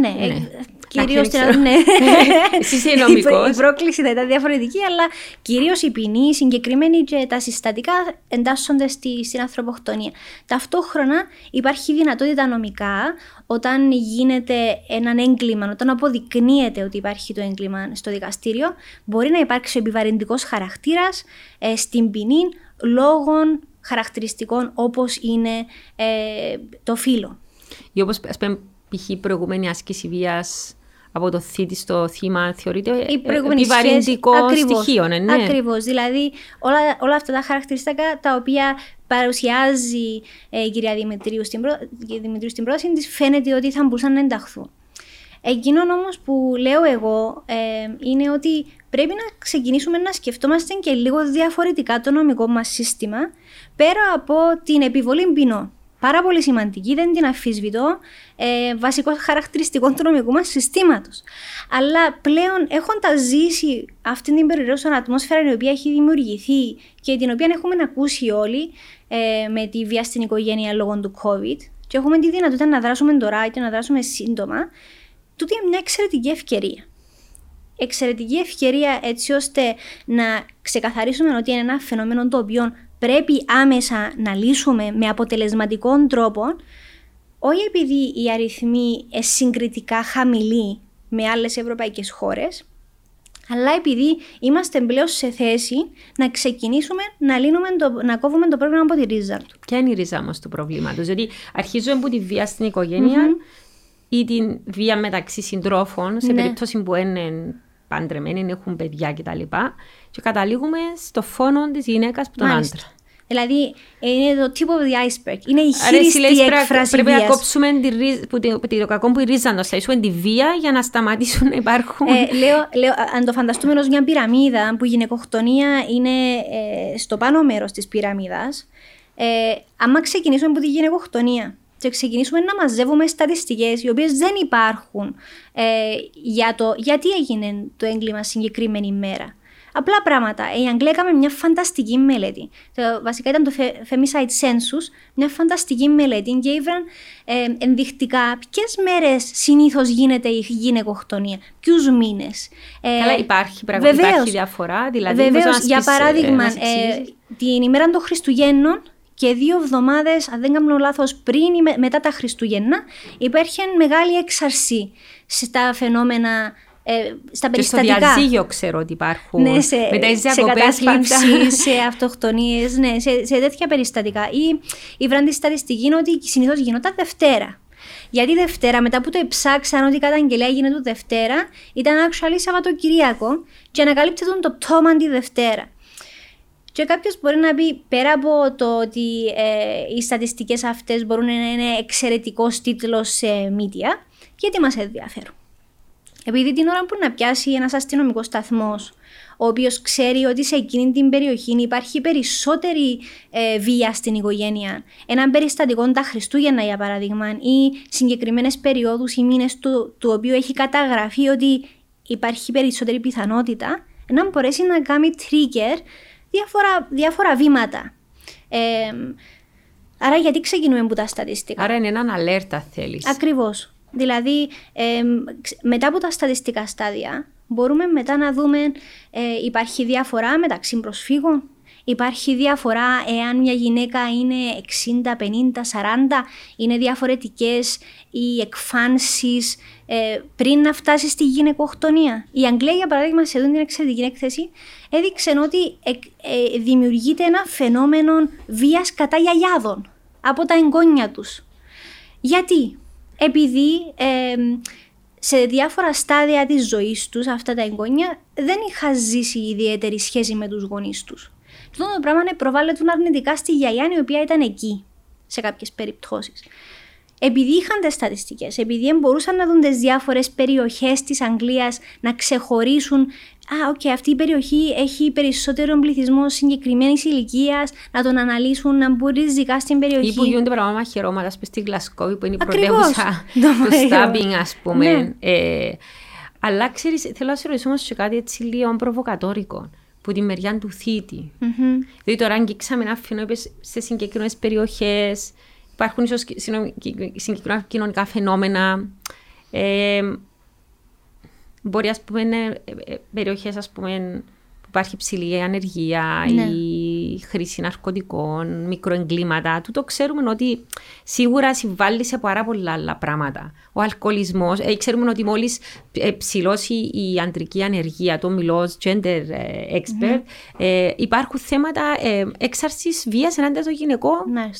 Ναι, ναι. κυρίως. Ναι. Εσύ είσαι νομικός. Η πρόκληση θα ήταν διαφορετική, αλλά κυρίως η ποινή, η συγκεκριμένη και τα συστατικά εντάσσονται στη, στην ανθρωποκτονία. Ταυτόχρονα υπάρχει δυνατότητα νομικά όταν γίνεται ένα έγκλημα, όταν αποδεικνύεται ότι υπάρχει το έγκλημα στο δικαστήριο, μπορεί να υπάρξει ο επιβαρυντικός χαρακτήρας ε, στην ποινή λόγω χαρακτηριστικών όπως είναι ε, το φύλλο. Ή όπως π.χ. η προηγούμενη άσκηση βίας από το θήτη στο θύμα θεωρείται επιβαρυντικό στοιχείο. Ναι, ναι. Ακριβώς. Δηλαδή όλα, όλα αυτά τα χαρακτηριστικά τα οποία παρουσιάζει ε, η κυρία Δημητρίου στην, προ... Δημητρίου στην πρόταση της φαίνεται ότι θα μπορούσαν να ενταχθούν. Εκείνο όμως που λέω εγώ ε, είναι ότι πρέπει να ξεκινήσουμε να σκεφτόμαστε και λίγο διαφορετικά το νομικό μας σύστημα πέρα από την επιβολή ποινών πάρα πολύ σημαντική, δεν την αφισβητώ, ε, βασικό χαρακτηριστικό του νομικού μας συστήματος. Αλλά πλέον έχοντας ζήσει αυτή την περιραίωση ατμόσφαιρα η οποία έχει δημιουργηθεί και την οποία έχουμε ακούσει όλοι ε, με τη βία στην οικογένεια λόγω του COVID, και έχουμε τη δυνατότητα να δράσουμε τώρα και να δράσουμε σύντομα, τούτη είναι μια εξαιρετική ευκαιρία. Εξαιρετική ευκαιρία έτσι ώστε να ξεκαθαρίσουμε ότι είναι ένα φαινόμενο το οποίο πρέπει άμεσα να λύσουμε με αποτελεσματικό τρόπο, όχι επειδή οι αριθμοί είναι συγκριτικά χαμηλοί με άλλες ευρωπαϊκές χώρες, αλλά επειδή είμαστε πλέον σε θέση να ξεκινήσουμε να, λύνουμε το, να κόβουμε το πρόβλημα από τη ρίζα του. Ποια είναι η ρίζα όμω του προβλήματος, Γιατί αρχίζουμε από τη βία στην οικογένεια mm-hmm. ή την βία μεταξύ συντρόφων, σε ναι. περίπτωση που είναι παντρεμένοι, έχουν παιδιά κτλ. Και καταλήγουμε στο φόνο της γυναίκας από τον άντρα. Δηλαδή είναι το tip of the iceberg. Είναι η χείριστη έκφραση Πρέπει να κόψουμε τη ρίζα, που, το κακό που ρίζα, να σταίσουμε τη βία για να σταματήσουν να υπάρχουν. Ε, λέω, λέω, αν το φανταστούμε ως μια πυραμίδα που η γυναικοκτονία είναι ε, στο πάνω μέρος της πυραμίδας, ε, άμα ξεκινήσουμε από τη γυναικοκτονία και ξεκινήσουμε να μαζεύουμε στατιστικές οι οποίες δεν υπάρχουν ε, για το γιατί έγινε το έγκλημα συγκεκριμένη ημέρα. Απλά πράγματα. Η Αγγλία έκαμε μια φανταστική μελέτη. Το, βασικά ήταν το Femicide Census, μια φανταστική μελέτη και ήβραν ε, ενδεικτικά ποιες μέρες συνήθως γίνεται η γυναικοκτονία, ποιους μήνες. Ε, Καλά, υπάρχει πραγματικά υπάρχει διαφορά. Δηλαδή, Βεβαίως, για παράδειγμα, ε, την ημέρα των Χριστουγέννων και δύο εβδομάδες, αν δεν κάνω λάθος, πριν ή μετά τα Χριστούγεννα, υπήρχε μεγάλη έξαρση στα φαινόμενα ε, στα περιστατικά. Και στο διαζύγιο ξέρω ότι υπάρχουν. Ναι, σε, σε κατάθλιψη, σε αυτοκτονίες, ναι, σε, σε τέτοια περιστατικά. Ή η βράντη στατιστική είναι ότι συνήθως γινόταν Δευτέρα. Γιατί Δευτέρα, μετά που το ψάξαν ότι η καταγγελία γίνεται Δευτέρα, ήταν actually Σαββατοκυριακό και ανακαλύπτεται το πτώμα τη Δευτέρα. Και κάποιος μπορεί να πει πέρα από το ότι ε, οι στατιστικές αυτές μπορούν να είναι εξαιρετικός τίτλος σε media, γιατί μας ενδιαφέρουν; Επειδή την ώρα που να πιάσει ένας αστυνομικός σταθμός, ο οποίος ξέρει ότι σε εκείνη την περιοχή υπάρχει περισσότερη ε, βία στην οικογένεια, ένα περιστατικό τα Χριστούγεννα για παράδειγμα, ή συγκεκριμένες περιόδους ή μήνες του, του οποίου έχει καταγραφεί ότι υπάρχει περισσότερη πιθανότητα, να μπορέσει να κάνει trigger διάφορα, διάφορα βήματα. Ε, άρα γιατί ξεκινούμε από τα στατιστικά; Άρα είναι έναν alert θέλεις. Ακριβώς. Δηλαδή, μετά από τα στατιστικά στάδια, μπορούμε μετά να δούμε ε, υπάρχει διαφορά μεταξύ προσφύγων, υπάρχει διαφορά εάν μια γυναίκα είναι 60, 50, 40, είναι διαφορετικές οι εκφάνσεις ε, πριν να φτάσει στη γυναικοκτονία; Η Αγγλία, για παράδειγμα, σε αυτή την εξαιρετική έκθεση, έδειξε ότι ε, δημιουργείται ένα φαινόμενο βίας κατά γιαγιάδων από τα εγγόνια τους. Γιατί; Επειδή σε διάφορα στάδια της ζωής τους αυτά τα εγγόνια δεν είχαν ζήσει ιδιαίτερη σχέση με τους γονείς τους. Αυτό το πράγμα προβάλλεται αρνητικά στη γιαγιά η οποία ήταν εκεί σε κάποιες περιπτώσεις. επειδή είχαν τις στατιστικές, επειδή μπορούσαν να δουν τις διάφορες περιοχές της Αγγλίας να ξεχωρίσουν. Α, οκ, αυτή η περιοχή έχει περισσότερο πληθυσμό συγκεκριμένης ηλικίας, να τον αναλύσουν, να μπουν ριζικά στην περιοχή. Ή που γίνονται πράγματα μαχαιρώματα, στη Γλασκόβη, που είναι η πρωτεύουσα του stabbing, ας πούμε. Ναι. Ε, αλλά ξέρεις, θέλω να σε ρωτήσω όμως κάτι έτσι λίγο προβοκατόρικο που τη μεριά του θήτη. Mm-hmm. Δηλαδή τώρα αγγίξαμε ένα φαινό σε συγκεκριμένες περιοχές, υπάρχουν ίσως συγκεκριμένα κοινωνικά φαινόμενα. Ε, μπορεί, ας πούμε, ε, περιοχές, ας πούμε, υπάρχει ψηλή ανεργία ναι. ή χρήση ναρκωτικών, μικροεγκλήματα. Τούτο ξέρουμε ότι σίγουρα συμβάλλει σε πάρα πολλά άλλα πράγματα. Ο αλκοολισμός, ε, ξέρουμε ότι μόλις ε, ψηλώσει η αντρική ανεργία, το μιλώ gender ε, expert, ε, υπάρχουν θέματα ε, έξαρση βίας ενάντια στο γυναικό. Ναι.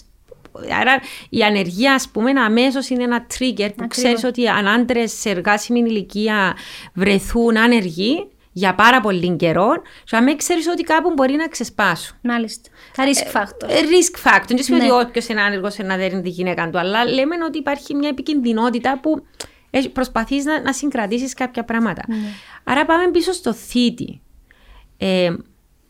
Άρα η ανεργία, ας πούμε, αμέσως είναι ένα trigger που ξέρεις ότι αν άντρες σε εργάσιμη ηλικία βρεθούν άνεργοι, για πάρα πολύ καιρό και αν ξέρεις ότι κάπου μπορεί να ξεσπάσουν. Μάλιστα. Τα risk factor. Ε, risk factor. Δεν σημαίνει ναι. ότι όποιος είναι άνεργος να δέρνει τη γυναίκα του, αλλά λέμε ότι υπάρχει μια επικινδυνότητα που προσπαθείς να, να συγκρατήσεις κάποια πράγματα. Ναι. Άρα πάμε πίσω στο θήτη. Ε,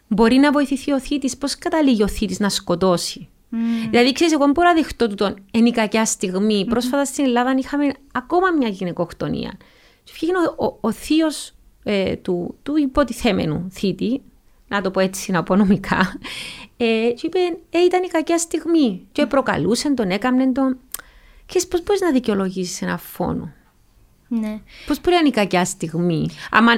μπορεί να βοηθηθεί ο θήτης, πώς καταλήγει ο θήτης να σκοτώσει; Mm. Δηλαδή, ξέρεις, εγώ μπορώ να δεχτώ τον εν η κακιά στιγμή. Mm. Πρόσφατα στην Ελλάδα είχαμε ακόμα μια γυναικοκτονία. Και ο, ο, ο θείος ε, του, του υποτιθέμενου θήτη, να το πω έτσι απονομικά, ε, και είπε, ε, ήταν η κακιά στιγμή. Και προκαλούσε τον, έκαμνε τον. Και πώς μπορείς να δικαιολογήσεις ένα φόνο; Ναι. Πώς μπορεί να είναι η κακιά στιγμή;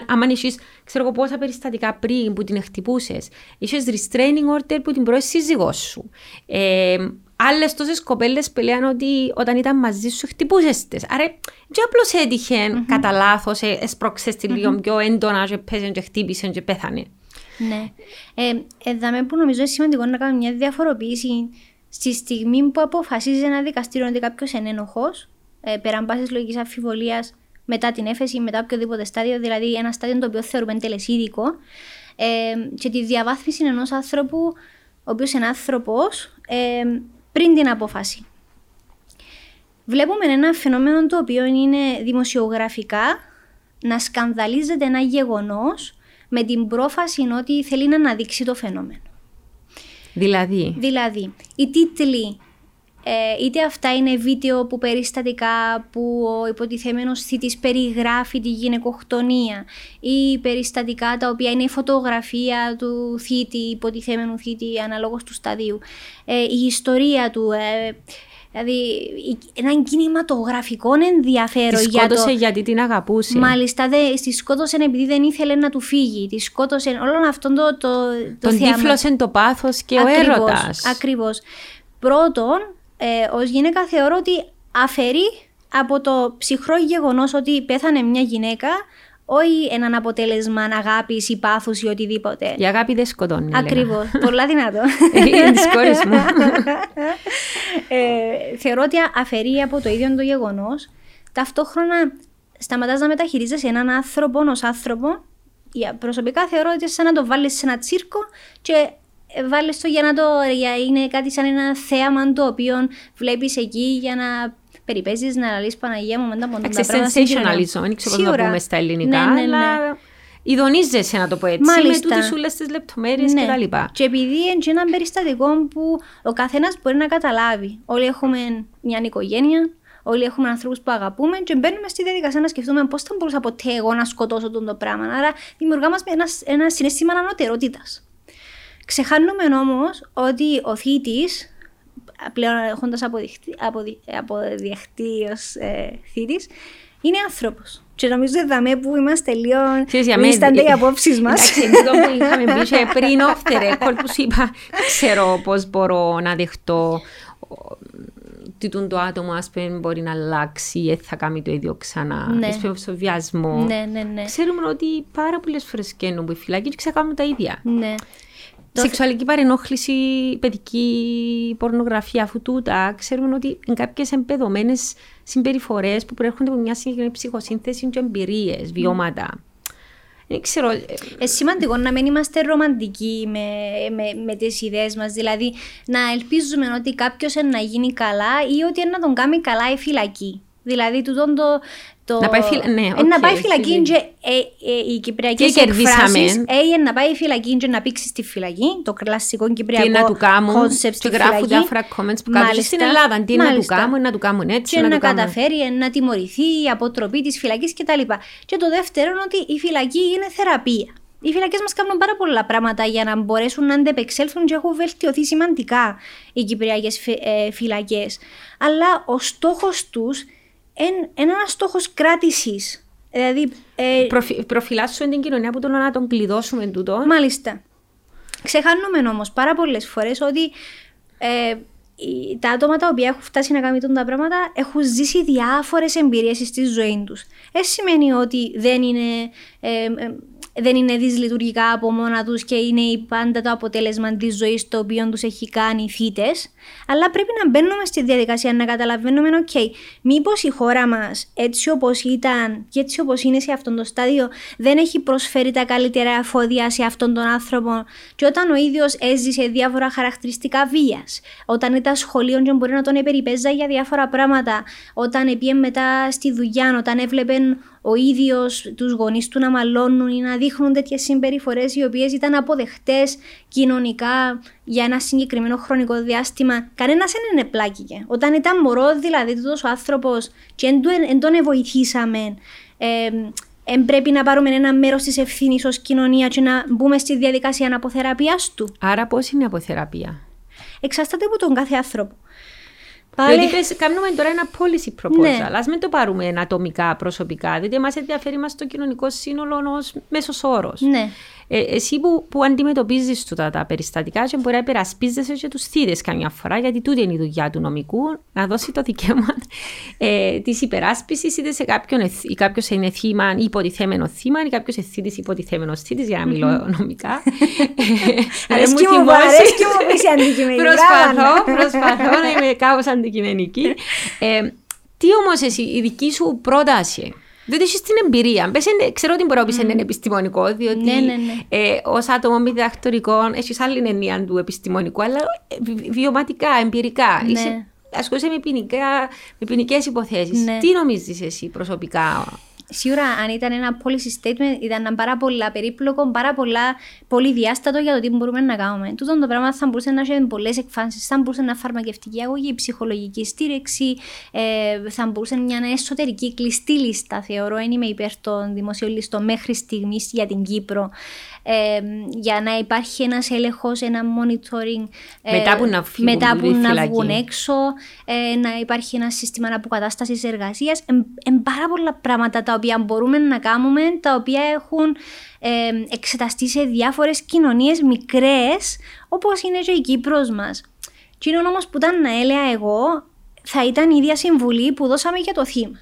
Αν είσαι, ξέρω εγώ πόσα περιστατικά πριν που την χτυπούσες, είσαι restraining order που την πρώτη σύζυγός σου. Ε, Άλλες τόσες κοπέλες που λένε ότι όταν ήταν μαζί σου χτυπούσες τις. Άρα, δεν απλώς έτυχε mm-hmm. κατά λάθος, ε, έσπρωξες τη λίγο mm-hmm. πιο έντονα, και πέσε, και χτύπησε, και πέθανε. Ναι. Ε, εδώ που νομίζω είναι σημαντικό να κάνουμε μια διαφοροποίηση στη στιγμή που αποφασίζει ένα δικαστήριο ότι κάποιος είναι ένοχο, ε, πέραν πάσης λογικής αμφιβολίας μετά την έφεση, μετά οποιοδήποτε στάδιο, δηλαδή ένα στάδιο το οποίο θεωρούμε τελεσίδικο, ε, και τη διαβάθμιση ενός άνθρωπου, ο οποίος είναι άνθρωπος, ε, πριν την απόφαση. Βλέπουμε ένα φαινόμενο το οποίο είναι δημοσιογραφικά να σκανδαλίζεται ένα γεγονός με την πρόφαση ότι θέλει να αναδείξει το φαινόμενο. Δηλαδή; Δηλαδή, οι τίτλοι, ε, είτε αυτά είναι βίντεο που περιστατικά που ο υποτιθέμενος θήτης περιγράφει τη γυναικοκτονία ή περιστατικά τα οποία είναι η φωτογραφία του θήτη, υποτιθέμενου θήτη αναλόγως του σταδίου, ε, η ιστορία του, ε, Δηλαδή, ένα κινηματογραφικό ενδιαφέρον. Τη σκότωσε για το... γιατί την αγαπούσε. Μάλιστα, δε, τη σκότωσε επειδή δεν ήθελε να του φύγει. Τη σκότωσε όλο αυτό το, το, το Τον τύφλωσε το πάθος και ακριβώς, ο έρωτας. Ακριβώς. Πρώτον, ε, ως γυναίκα θεωρώ ότι αφαιρεί από το ψυχρό γεγονός ότι πέθανε μια γυναίκα όχι έναν αποτέλεσμα αγάπη ή πάθους ή οτιδήποτε. Η αγάπη δεν σκοτώνει. Ακριβώς. Πολλά δυνατό. Είναι τη κόρη μου. ε, θεωρώ ότι αφαιρεί από το ίδιο το γεγονός. Ταυτόχρονα σταματάς να μεταχειρίζεσαι έναν άνθρωπο ως άνθρωπο. Προσωπικά θεωρώ ότι σαν να το βάλεις σε ένα τσίρκο και βάλει το για να το. Για είναι κάτι σαν ένα θέαμα το οποίο βλέπεις εκεί για να περιπέζεις να λαλείς Παναγία μου μετά από τα πράγματα. Sensationalism, δεν ξέρω πώς να πούμε στα ελληνικά, ναι, ναι, ναι. αλλά ειδονίζεσαι να το πω έτσι, Μάλιστα. με τούτες όλες τις λεπτομέρειες ναι. κτλ. Και επειδή είναι ένα περιστατικό που ο καθένας μπορεί να καταλάβει. Όλοι έχουμε μια οικογένεια, Όλοι έχουμε ανθρώπους που αγαπούμε και μπαίνουμε στη διαδικασία να σκεφτούμε πώς θα μπορούσα ποτέ εγώ να σκοτώσω τον το πράγμα. Άρα δημιουργάμε ένας, ένα συνέστημα ανωτερότητα. Ξεχάνουμε όμως ότι ο θήτης πλέον έχοντας αποδειχτεί ως ε, θήτης, είναι άνθρωπος. Και νομίζω ότι που είμαστε λίγο μίστανται οι απόψεις μας. Εντάξει, αυτό που είχαμε πει πριν off the record που σου είπα, ξέρω πώς μπορώ να δεχτώ ότι το άτομο ας πούμε, μπορεί να αλλάξει ή θα κάνει το ίδιο ξανά. Ναι. στο βιασμό. Ναι, ναι, ναι. Ξέρουμε ότι πάρα πολλές φορές καίνουν που οι φυλακοί και ξεκάνουν τα ίδια. Ναι. Σεξουαλική παρενόχληση, παιδική πορνογραφία, αφού τούτα, ξέρουμε ότι είναι κάποιες εμπεδομένες συμπεριφορές που προέρχονται από μια συγκεκριμένη ψυχοσύνθεση και εμπειρίες, βιώματα. Δεν ξέρω. Ε, σημαντικό να μην είμαστε ρομαντικοί με, με, με τις ιδέες μας. Δηλαδή, να ελπίζουμε ότι κάποιος να γίνει καλά ή ότι να τον κάνει καλά η φυλακή. Δηλαδή, τούτον το, το... Να πάει, φυλα... ναι, okay, να πάει φυλακή και ε, ε, οι κυπριακές εκφράσεις. Ε, να πάει φυλακή και να πήξει στη φυλακή. Το κλασικό κυπριακό τι να του κάνουν. Και γράφουν διάφορα comments που κάνουν στην Ελλάδα. Τι να του κάνουν, να του κάνουν έτσι. Και να, να καταφέρει να τιμωρηθεί η αποτροπή της φυλακής κτλ. Και το δεύτερο είναι ότι η φυλακή είναι θεραπεία. Οι φυλακές μας κάνουν πάρα πολλά πράγματα για να μπορέσουν να αντεπεξέλθουν και έχουν βελτιωθεί σημαντικά οι κυπριακές φυλακές. Αλλά ο στόχος τους είναι ένα στόχο κράτησης. Δηλαδή, ε, Προφυ, προφυλάσσουμε την κοινωνία που το να τον κλειδώσουμε τούτο. Μάλιστα. Ξεχάνουμε όμως πάρα πολλές φορές ότι ε, τα άτομα τα οποία έχουν φτάσει να κάνουν τα πράγματα έχουν ζήσει διάφορες εμπειρίες στη ζωή τους. Δεν σημαίνει ότι δεν είναι ε, ε δεν είναι δυσλειτουργικά από μόνα τους και είναι πάντα το αποτέλεσμα της ζωής το οποίο τους έχει κάνει θήτε. Αλλά πρέπει να μπαίνουμε στη διαδικασία να καταλαβαίνουμε, OK, μήπως η χώρα μας έτσι όπως ήταν και έτσι όπως είναι σε αυτό το στάδιο δεν έχει προσφέρει τα καλύτερα αφόδια σε αυτόν τον άνθρωπο. Και όταν ο ίδιος έζησε διάφορα χαρακτηριστικά βίας, όταν ήταν σχολείο και μπορεί να τον επεριπέζα για διάφορα πράγματα, όταν πήγε μετά στη δουλειά, όταν έβλεπε ο ίδιος τους γονείς του να μαλώνουν ή να δείχνουν τέτοιες συμπεριφορές οι οποίες ήταν αποδεχτές κοινωνικά για ένα συγκεκριμένο χρονικό διάστημα. Κανένας δεν είναι πλάκηκε. Όταν ήταν μωρός, δηλαδή, αυτό ο άνθρωπος και δεν τον βοηθήσαμε. Ε, πρέπει να πάρουμε ένα μέρος της ευθύνης ως κοινωνία και να μπούμε στη διαδικασία αναποθεραπείας του. Άρα, πώς είναι η αποθεραπεία; Εξαρτάται από τον κάθε άνθρωπο. Πάλι... Διότι πες, κάνουμε τώρα ένα policy proposal. Ναι. Ας μην το πάρουμε ατομικά, προσωπικά, διότι μας ενδιαφέρει μας το κοινωνικό σύνολο ως μέσος όρος. Ναι. Ε, εσύ που, που αντιμετωπίζεις τα, τα περιστατικά και μπορεί να υπερασπίζεσαι και τους θύρε καμιά φορά, γιατί τούτη είναι η δουλειά του νομικού, να δώσει το δικαίωμα ε, της υπεράσπισης είτε σε κάποιον ή κάποιος είναι θύμα ή υποτιθέμενο θύμα, ή κάποιος ευθύτη υποτιθέμενος θήτη, για να μιλώ νομικά. Ε, αρέσκει μου, αρέσκει μου είσαι αντικειμενικά. Προσπαθώ, προσπαθώ να είμαι κάπως αντικειμενική. Ε, τι όμως εσύ, η δική σου πρόταση διότι έχει την εμπειρία. Πες, ξέρω ότι μπορώ να πεις είναι επιστημονικό, διότι ναι, ναι, ναι. Ε, ως άτομο μη διδακτορικών έχεις άλλη εννοία του επιστημονικού, αλλά ε, βιωματικά, εμπειρικά. Ναι. Είσαι, ασχολείσαι με, με ποινικές υποθέσεις. Ναι. Τι νομίζεις εσύ προσωπικά Σίγουρα, αν ήταν ένα policy statement, ήταν πάρα πολλά περίπλοκο, πάρα πολλά πολύ διάστατο για το τι μπορούμε να κάνουμε. Τούτο το πράγμα θα μπορούσε να έχει πολλές εκφάνσεις. Θα μπορούσε να φαρμακευτική αγωγή, ψυχολογική στήριξη, ε, θα μπορούσε μια εσωτερική κλειστή λίστα. Θεωρώ, είμαι υπέρ των δημοσίων λίστων μέχρι στιγμής για την Κύπρο ε, για να υπάρχει ένας έλεγχος, ένα monitoring ε, μετά που να, φύγουν, μετά που να βγουν έξω, ε, να υπάρχει ένα σύστημα αποκατάσταση εργασίας. Ε, πάρα πολλά πράγματα τα οποία μπορούμε να κάνουμε, τα οποία έχουν εξεταστεί σε διάφορες κοινωνίες μικρές, όπως είναι και η Κύπρος μας. Τι είναι όμως που ήταν να έλεγα εγώ, θα ήταν η ίδια συμβουλή που δώσαμε για το θύμα.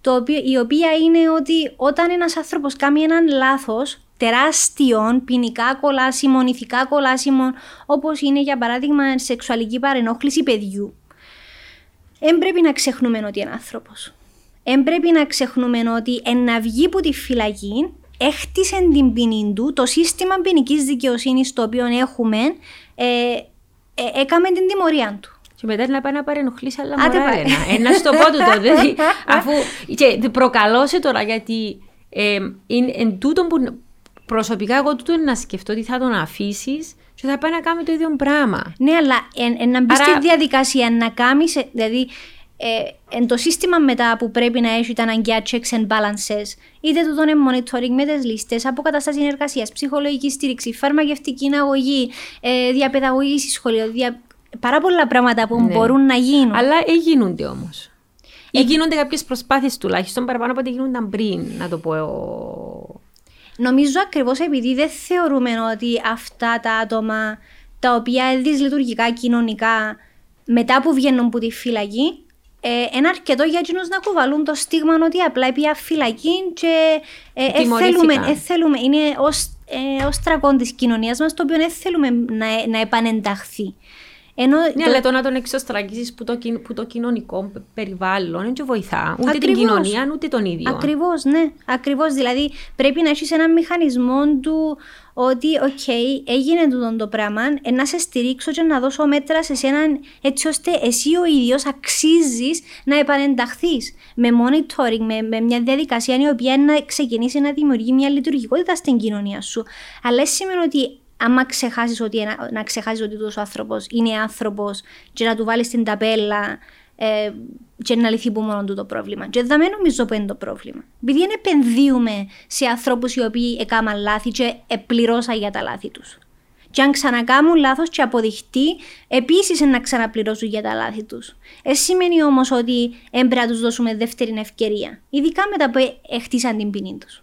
Το οποίο, η οποία είναι ότι όταν ένας άνθρωπος κάνει έναν λάθος, τεράστιων ποινικά κολάσιμων, ηθικά κολάσιμων, όπως είναι για παράδειγμα σεξουαλική παρενόχληση παιδιού. Δεν πρέπει να ξεχνούμε ότι είναι άνθρωπος. Δεν πρέπει να ξεχνούμε ότι να βγει από τη φυλακή έχτισε την ποινή του, το σύστημα ποινικής δικαιοσύνης το οποίο έχουμε, ε, ε, έκαμε την τιμωρία του. Και μετά να πάει να παρενοχλήσει άλλα μωρά. Ε, να στο πω το, δηλαδή, αφού και προκαλώ σε τώρα γιατί ε, είναι εν τούτο που προσωπικά εγώ τούτο είναι να σκεφτώ ότι θα τον αφήσεις και θα πάει να κάνει το ίδιο πράγμα. Ναι, αλλά εν, εν να μπεις Άρα... στη διαδικασία να κάνεις. Δηλαδή, ε, εν το σύστημα μετά που πρέπει να έχει τα αναγκαία checks and balances, είτε το είναι monitoring με τις λίστες, αποκατάσταση συνεργασίας, ψυχολογική στήριξη, φαρμακευτική αγωγή, ε, διαπαιδαγωγή στη σχολείο, δια... πάρα πολλά πράγματα που ναι. μπορούν να γίνουν. Αλλά γίνονται όμως. Ή ε, γίνονται κάποιες προσπάθειες τουλάχιστον παραπάνω από ό,τι γίνονταν πριν, να το πω Νομίζω ακριβώς επειδή δεν θεωρούμε ότι αυτά τα άτομα τα οποία είναι δυσλειτουργικά κοινωνικά μετά που βγαίνουν από τη φυλακή ε, είναι αρκετό για εκείνους να κουβαλούν το στίγμα ότι απλά πια φυλακή και ε, ε, θέλουμε, είναι ως, ε, ως τραγόν της κοινωνίας μας το οποίο δεν θέλουμε να, να επανενταχθεί. Ενώ Ναι, το- αλλά το να τον εξοστρακίσεις που το, κοι- που το κοινωνικό περιβάλλον δεν και βοηθά ούτε την Ακριβώς. κοινωνία ούτε τον ίδιο. Ακριβώς, ναι. Ακριβώς. Δηλαδή πρέπει να έχεις έναν μηχανισμό του ότι, οκ, έγινε τούτο το πράγμα, ε, να σε στηρίξω και να δώσω μέτρα σε σένα έτσι ώστε εσύ ο ίδιος αξίζεις να επανενταχθείς με monitoring, με, με μια διαδικασία η οποία να ξεκινήσει να δημιουργεί μια λειτουργικότητα στην κοινωνία σου. Αλλά δεν σημαίνει ότι άμα ξεχάσεις ότι, ένα, να ξεχάσεις ότι ο άνθρωπος είναι άνθρωπος και να του βάλεις την ταπέλα ε, και να λυθεί που μόνο του το πρόβλημα. Και δεν νομίζω που είναι το πρόβλημα. Επειδή δεν επενδύουμε σε ανθρώπους οι οποίοι έκαναν λάθη και επληρώσαν για τα λάθη τους. Και αν ξανακάμουν λάθος και αποδειχτεί, επίσης να ξαναπληρώσουν για τα λάθη τους. Ε, σημαίνει όμως ότι δεν πρέπει να τους δώσουμε δεύτερη ευκαιρία. Ειδικά μετά που ε, χτίσαν την ποινή τους.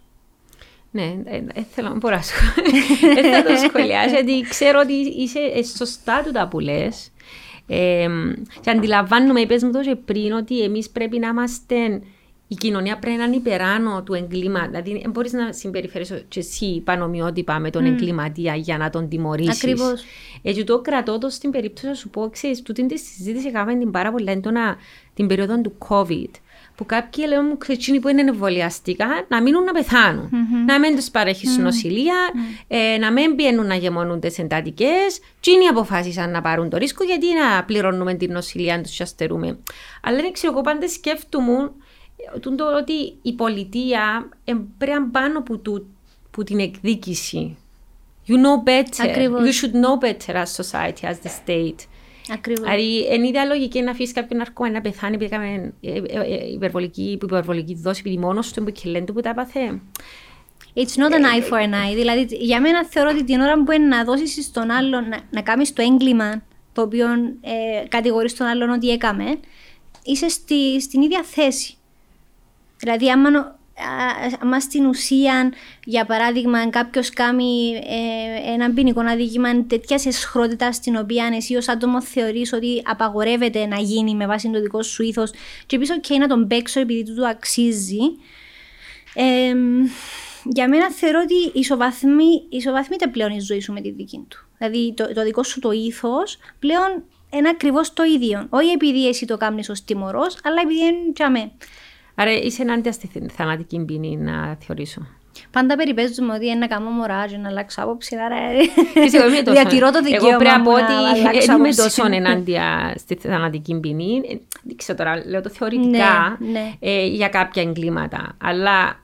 Ναι, δεν θέλω να μπορώ να σχολιάσω. Δεν θα το σχολιάσω, γιατί ξέρω ότι είσαι ε, σωστά τούτα που λες. Ε, και αντιλαμβάνομαι, είπες μου το και πριν, ότι εμείς πρέπει να είμαστε, η κοινωνία πρέπει να είναι υπεράνω του εγκλήματος. Δηλαδή, δεν μπορείς να συμπεριφέρεις και εσύ πανομοιότυπα με τον εγκληματία για να τον τιμωρήσεις. Ακριβώς. Έτσι το κρατώ το στην περίπτωση να σου πω, ξέρεις, τούτη τη συζήτηση έκαμε την πάρα πολύ έντονα την περίοδο του COVID. Που κάποιοι λέω μου κρυτσίνοι που είναι εμβολιαστικά να μείνουν να πεθανουν Να μην τους παρέχεις νοσηλεία, ε, να μην πιένουν να γεμονούνται σε εντατικέ. Τσίνοι αποφάσισαν να πάρουν το ρίσκο γιατί να πληρώνουμε την νοσηλεία τους και αστερούμε. Αλλά δεν ξέρω, εγώ πάντα σκέφτομαι ε, τούτο ότι η πολιτεία ε, πρέπει να είναι πάνω που, του, που την εκδίκηση. You know better. Ακριβώς. You should know better as society, as the state. Ακριβώς. Δηλαδή, είναι ιδέα λογική να αφήσεις κάποιον ναρκωμένο να πεθάνει επειδή έκαμε ε, ε, ε, υπερβολική, υπερβολική δόση, επειδή μόνος του που κυλέντου που τα έπαθε. It's not an eye for an eye. Δηλαδή, για μένα θεωρώ ότι την ώρα που είναι να δώσεις στον άλλον, να, να κάνεις το έγκλημα το οποίο ε, κατηγορείς τον άλλον ότι έκαμε, είσαι στη, στην ίδια θέση. Δηλαδή, άμα, νο- α- άμα στην ουσία, για παράδειγμα, κάποιος κάνει ε, έναν ποινικό αδίκημα τέτοιας εσχρότητας στην οποία εσύ ως άτομο θεωρείς ότι απαγορεύεται να γίνει με βάση το δικό σου ήθος, και πεις, OK, να τον παίξω επειδή του το αξίζει. Ε, για μένα θεωρώ ότι ισοβαθμί, ισοβαθμείται πλέον η ζωή σου με τη δική του. Δηλαδή το, το δικό σου το ήθος πλέον είναι ακριβώς το ίδιο. Όχι επειδή εσύ το κάνεις ως τιμωρός, αλλά επειδή είναι τζαμέ. Άρα είσαι ενάντια στη θ- θανατική ποινή να θεωρήσω. Πάντα περιπέζουμε ότι είναι να κάνω μωρά και να αλλάξω άποψη, άρα Φυσικά, εγώ είμαι τόσο- διατηρώ το δικαίωμα Εγώ πρέπει να μου πω να ότι αλλάξω δεν είμαι άποψη. τόσο ενάντια στη θανατική ποινή. Ε, Δεν ξέρω τώρα, λέω το θεωρητικά Ναι, ναι. ε, για κάποια εγκλήματα. Αλλά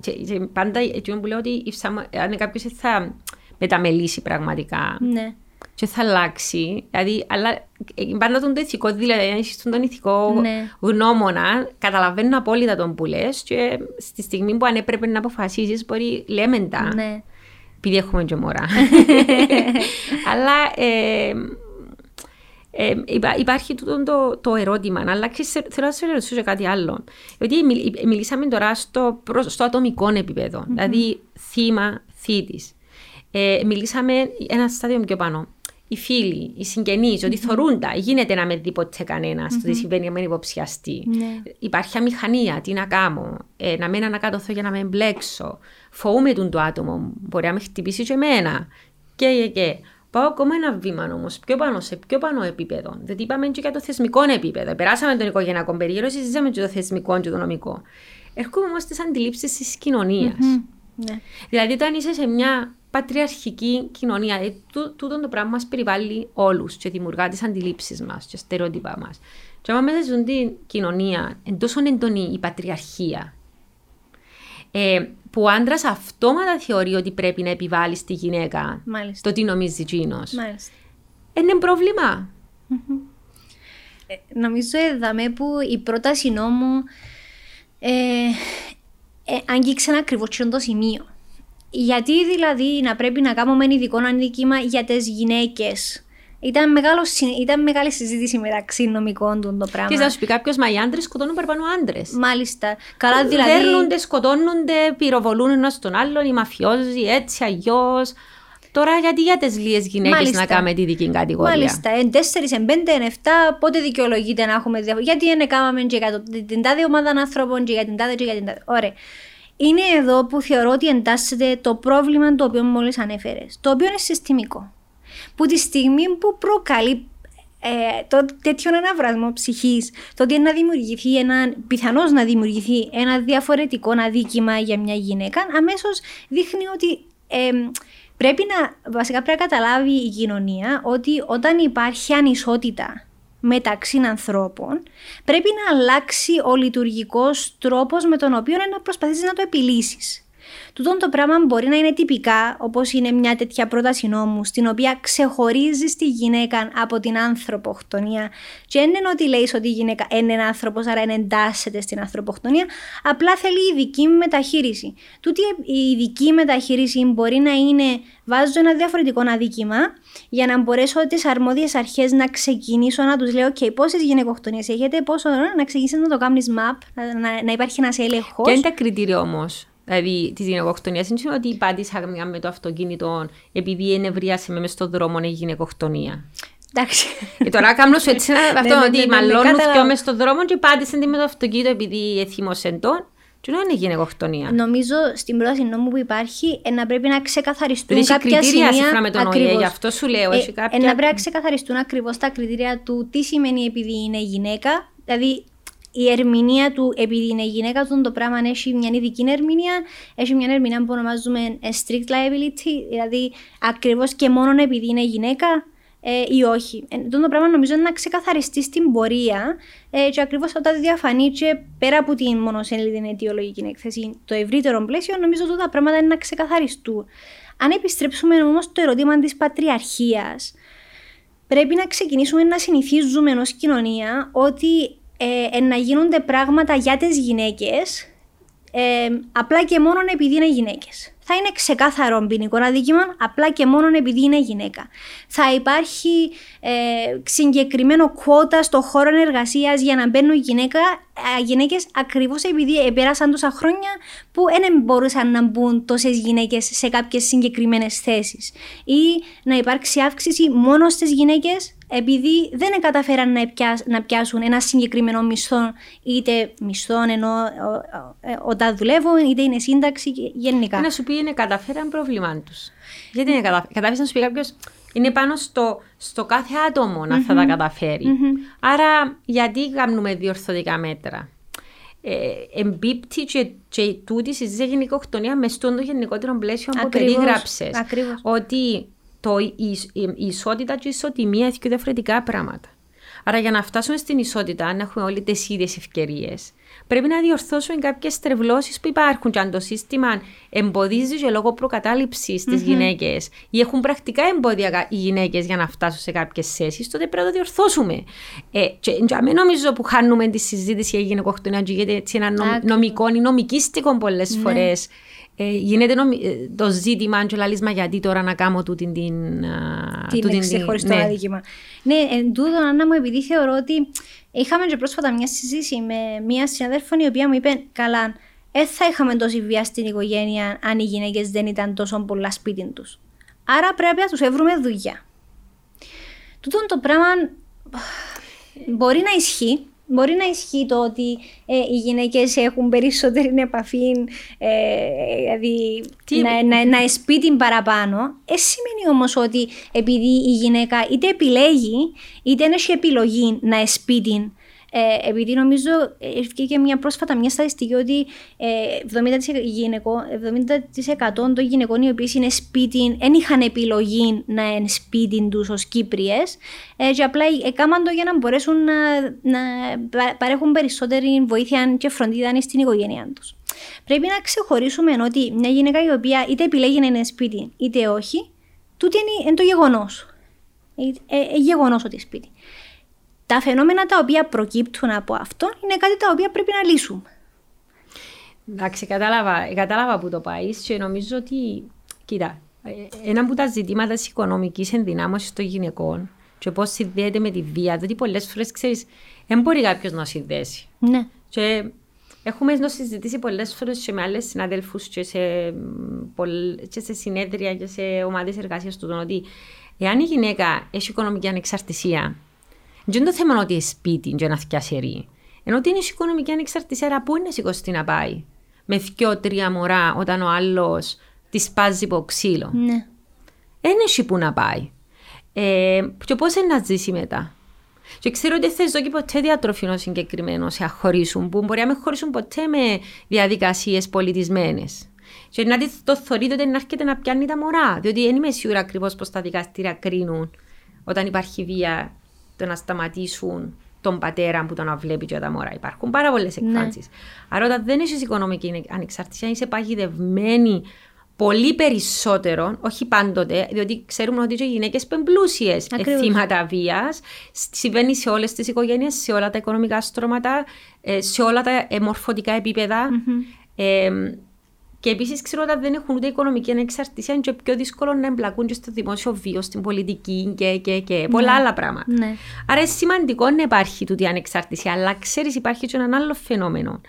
και, και πάντα εκείνο που λέω ότι if someone- αν κάποιος θα μεταμελήσει πραγματικά Ναι. Και θα αλλάξει. Δηλαδή, αλλά ε, πάντα τον το ηθικό, δηλαδή, αν έχεις τον ηθικό Ναι. γνώμονα, καταλαβαίνω απόλυτα τον που λες και στη στιγμή που αν έπρεπε να αποφασίσεις, μπορεί λέμε τα, Ναι. επειδή έχουμε και μωρά. αλλά ε, ε, υπά- υπάρχει τούτο το, το ερώτημα, αλλά ξέρεις, θέλω να σε ρωτήσω και κάτι άλλο. Γιατί μιλ- ε, μιλήσαμε τώρα στο, προς- στο ατομικό επίπεδο, δηλαδή θύμα, θήτης. Ε, μιλήσαμε ένα στάδιο πιο πάνω. Οι φίλοι, οι συγγενείς, ότι θωρούν τα. Γίνεται να με δει ποτέ κανένας το τι συμβαίνει με υποψιαστεί. Ναι. Υπάρχει αμηχανία, τι να κάνω, ε, να μην ανακατωθώ για να με εμπλέξω. Φοβούμαι τον το άτομο, μπορεί να με χτυπήσει και εμένα. Και, και, και. Πάω ακόμα ένα βήμα όμως, πιο πάνω, σε πιο πάνω επίπεδο. Γιατί είπαμε και για το θεσμικό επίπεδο. Περάσαμε τον οικογενειακό περίγυρο, συζητήσαμε και το θεσμικό και το νομικό. Έρχομαι όμως στις αντιλήψεις της κοινωνίας. Ναι. Δηλαδή, όταν είσαι σε μια πατριαρχική κοινωνία, ε, τού- τούτο το πράγμα μας περιβάλλει όλους και δημιουργά τις αντιλήψεις μας και στερεότυπα μας. Και άμα μέσα σε αυτή την κοινωνία είναι τόσο έντονη η πατριαρχία, ε, που ο άντρας αυτόματα θεωρεί ότι πρέπει να επιβάλλει στη γυναίκα Μάλιστα. το τι νομίζει εκείνος. Μάλιστα. Είναι πρόβλημα. Ε, νομίζω εδαμε που η πρόταση νόμου ε, ε, αγγίξε ακριβώς το σημείο. Γιατί δηλαδή να πρέπει να κάνουμε ένα ειδικό αντίκημα για τις γυναίκες. Ήταν, μεγάλο, συ- ήταν μεγάλη συζήτηση μεταξύ νομικών του το πράγμα. Και θα σου πει κάποιος, μα οι άντρες σκοτώνουν παραπάνω άντρες. Μάλιστα. Καλά δηλαδή. Δέρνονται, σκοτώνονται, πυροβολούν ένας τον άλλον, οι μαφιόζοι, έτσι, αλλιώς. Τώρα γιατί για τις λίγες γυναίκες Μάλιστα. να κάνουμε τη δική κατηγορία; Μάλιστα, εν 4, εν 5, εν 7, πότε δικαιολογείται να έχουμε διαφορά. Γιατί δεν έκαναμε και για το- την τάδε ομάδα άνθρωπων, και για την τάδε, και για την τάδε. Ωραία. Είναι εδώ που θεωρώ ότι εντάσσεται το πρόβλημα το οποίο μόλις ανέφερες. Το οποίο είναι συστημικό. Που τη στιγμή που προκαλεί ε, το τέτοιο αναβρασμό ψυχής, το ότι να δημιουργηθεί ένα, πιθανώς να δημιουργηθεί ένα διαφορετικό αδίκημα για μια γυναίκα, αμέσως δείχνει ότι ε, πρέπει να, βασικά πρέπει να καταλάβει η κοινωνία ότι όταν υπάρχει ανισότητα μεταξύ ανθρώπων, πρέπει να αλλάξει ο λειτουργικός τρόπος με τον οποίο να προσπαθήσεις να το επιλύσεις. Τούτο το πράγμα μπορεί να είναι τυπικά, όπως είναι μια τέτοια πρόταση νόμου, στην οποία ξεχωρίζεις τη γυναίκα από την ανθρωποχτονία. Και δεν είναι ότι λέει ότι η γυναίκα είναι ένα άνθρωπος, άρα εντάσσεται στην ανθρωποχτονία, απλά θέλει ειδική μεταχείριση. Τούτη η ειδική μεταχείριση μπορεί να είναι βάζω ένα διαφορετικό αδίκημα για να μπορέσω τις αρμόδιες αρχές να ξεκινήσω να τους λέω: OK, πόσες γυναικοκτονίες έχετε, πόσο να ξεκινήσει να το κάνεις map, να, να υπάρχει ένας έλεγχος. Ποια είναι τα κριτήρια όμως; Δηλαδή της γυναικοκτονίας είναι ότι πάτησα με το αυτοκίνητο επειδή ενευρίασε με μες στον δρόμο η γυναικοκτονία. Εντάξει. Και τώρα κάνω σου έτσι ένα αυτό ναι, ότι ναι, ναι, μαλώνουν κατάλαβα. και μες στον δρόμο και πάτησε με το αυτοκίνητο επειδή εθίμωσε τον. Και δεν είναι γυναικοκτονία. Νομίζω στην πρόταση νόμου που υπάρχει ε, να πρέπει να ξεκαθαριστούν Δηλαδή έχει κάποια κριτήρια σημεία. σύμφωνα με τον ΟΗΕ, ακριβώς. γι' αυτό σου λέω. Ε, Έχει ε, κάποια... να πρέπει να ξεκαθαριστούν ακριβώς τα κριτήρια του τι σημαίνει επειδή είναι γυναίκα. Δηλαδή η ερμηνεία του επειδή είναι γυναίκα, του το πράγμα έχει μια ειδική ερμηνεία, έχει μια ερμηνεία που ονομάζουμε ε, strict liability, δηλαδή ακριβώς και μόνο επειδή είναι γυναίκα ε, ή όχι. Ε, το πράγμα νομίζω είναι να ξεκαθαριστεί στην πορεία ε, και ακριβώς όταν διαφανεί και πέρα από την μονοσέλιδη αιτιολογική έκθεση, το ευρύτερο πλαίσιο, νομίζω ότι τα πράγματα είναι να ξεκαθαριστούν. Αν επιστρέψουμε όμως στο ερώτημα της πατριαρχίας, πρέπει να ξεκινήσουμε να συνηθίζουμε ως κοινωνία ότι ε, ε, να γίνονται πράγματα για τις γυναίκες ε, απλά και μόνο επειδή είναι γυναίκες. Θα είναι ξεκάθαρο ποινικό αδίκημα απλά και μόνο επειδή είναι γυναίκα. Θα υπάρχει ε, συγκεκριμένο κουότα στο χώρο εργασίας για να μπαίνουν γυναίκα, ε, γυναίκες ακριβώς επειδή πέρασαν τόσα χρόνια που δεν μπορούσαν να μπουν τόσες γυναίκες σε κάποιες συγκεκριμένες θέσεις. Ή να υπάρξει αύξηση μόνο στις γυναίκες επειδή δεν καταφέραν να, πιάσ, να πιάσουν ένα συγκεκριμένο μισθό, είτε μισθό ενώ ε, όταν δουλεύουν, είτε είναι σύνταξη γενικά. Να σου πει είναι καταφέραν πρόβλημά τους. Γιατί είναι καταφέραν. Κατάφερες να σου πει κάποιος είναι πάνω στο, στο κάθε άτομο να θα τα καταφέρει. Άρα, γιατί κάνουμε διορθωτικά μέτρα; Ε, εμπίπτει και, και τούτη συζήτηση για γενικοκτονία μες στον το γενικότερο πλαίσιο που Ακριβώς, περίγραψες. ακριβώς. Ότι το, η, η, η ισότητα και η ισοτιμία έχει και διαφορετικά πράγματα. Άρα για να φτάσουμε στην ισότητα, αν έχουμε όλοι τις ίδιες ευκαιρίες, πρέπει να διορθώσουμε κάποιες τρευλώσεις που υπάρχουν. Και αν το σύστημα εμποδίζει και λόγω προκατάληψης mm-hmm. τι γυναίκες ή έχουν πρακτικά εμπόδια οι γυναίκες για να φτάσουν σε κάποιες θέσεις, τότε πρέπει να το διορθώσουμε. Ε, και για μένα νομίζω που χάνουμε τη συζήτηση για γυναικοκτονία και γίνεται έτσι ένα νομ, νομικό ή νομικίστικο πολλές ναι. φορές. Ε, γίνεται νομι... το ζήτημα και λαλίσμα γιατί τώρα να κάνω τούτη την... Την τούτη, ξεχωριστό ναι. αδίκημα. Ναι, εν τούτο, Άννα μου, επειδή θεωρώ ότι είχαμε και πρόσφατα μια συζήτηση με μια συναδέλφων η οποία μου είπε καλά, δεν θα είχαμε τόση βία στην οικογένεια αν οι γυναίκες δεν ήταν τόσο πολλά σπίτι τους. Άρα πρέπει να τους έβρουμε δουλειά. Τούτο το πράγμα μπορεί να ισχύει, Μπορεί να ισχύει το ότι ε, οι γυναίκες έχουν περισσότερη επαφή, ε, δηλαδή να, να, να εσπίτην παραπάνω. Ε, σημαίνει όμως ότι επειδή η γυναίκα είτε επιλέγει, είτε έχει επιλογή να εσπίτην, ε, επειδή νομίζω και μια πρόσφατα μια στατιστική ότι ε, 70%, γυναικό, 70 των γυναικών οι οποίες είναι σπίτι δεν είχαν επιλογή να είναι σπίτι τους ως Κύπριες ε, και απλά έκαναν το για να μπορέσουν να, να παρέχουν περισσότερη βοήθεια και φροντίδα στην οικογένειά τους. Πρέπει να ξεχωρίσουμε ότι μια γυναίκα η οποία είτε επιλέγει να είναι σπίτι είτε όχι, τούτο είναι, είναι το γεγονός. Ε, ε, γεγονός ότι σπίτι τα φαινόμενα τα οποία προκύπτουν από αυτό είναι κάτι τα οποία πρέπει να λύσουμε. Εντάξει, κατάλαβα, κατάλαβα που το πάεις και νομίζω ότι, κοίτα, ένα από τα ζητήματα της οικονομικής ενδυνάμωσης των γυναικών και πώς συνδέεται με τη βία, διότι πολλές φορές ξέρεις, δεν μπορεί κάποιος να συνδέσει. Ναι. Και έχουμε να συζητήσει πολλές φορές και με άλλες συναδέλφους και, σε, και σε συνέδρια και σε ομάδες εργασίας του ότι εάν η γυναίκα έχει οικονομική ανεξαρτησία, δεν είναι το θέμα ότι είναι σπίτι και να φτιάσει Ενώ ότι είναι η οικονομική ανεξαρτησία, πού είναι σηκωστή να πάει; Με δυο-τρία μωρά όταν ο άλλος τη σπάζει από ξύλο. Ναι. Δεν έχει που να πάει. Ε, και πώς να ζήσει μετά; Και ξέρω ότι δεν και ποτέ διατροφινό συγκεκριμένο σε αχωρήσουν, που μπορεί να μην χωρίσουν ποτέ με διαδικασίες πολιτισμένες. Και να το θεωρείτε ότι να έρχεται να πιάνει τα μωρά. Διότι δεν είμαι σίγουρα ακριβώς πώ τα δικαστήρια κρίνουν όταν υπάρχει βία το να σταματήσουν τον πατέρα που τον βλέπει και τα μωρά. Υπάρχουν πάρα πολλές εκφάνσεις. Ναι. Άρα, όταν δεν έχει οικονομική ανεξαρτησία, είσαι παγιδευμένη πολύ περισσότερο, όχι πάντοτε, διότι ξέρουμε ότι οι γυναίκες πεμπλούσιε θύματα βίας. Συμβαίνει σε όλες τις οικογένειες, σε όλα τα οικονομικά στρώματα, ε, σε όλα τα μορφωτικά επίπεδα. Mm-hmm. Ε, και επίσης ξέρω ότι δεν έχουν ούτε οικονομική ανεξαρτησία, είναι πιο δύσκολο να εμπλακούν και στο δημόσιο βίο, στην πολιτική και, και, και ναι. πολλά άλλα πράγματα. Ναι. Άρα είναι σημαντικό να υπάρχει τούτη ανεξαρτησία, αλλά ξέρεις, υπάρχει και ένα άλλο φαινόμενο.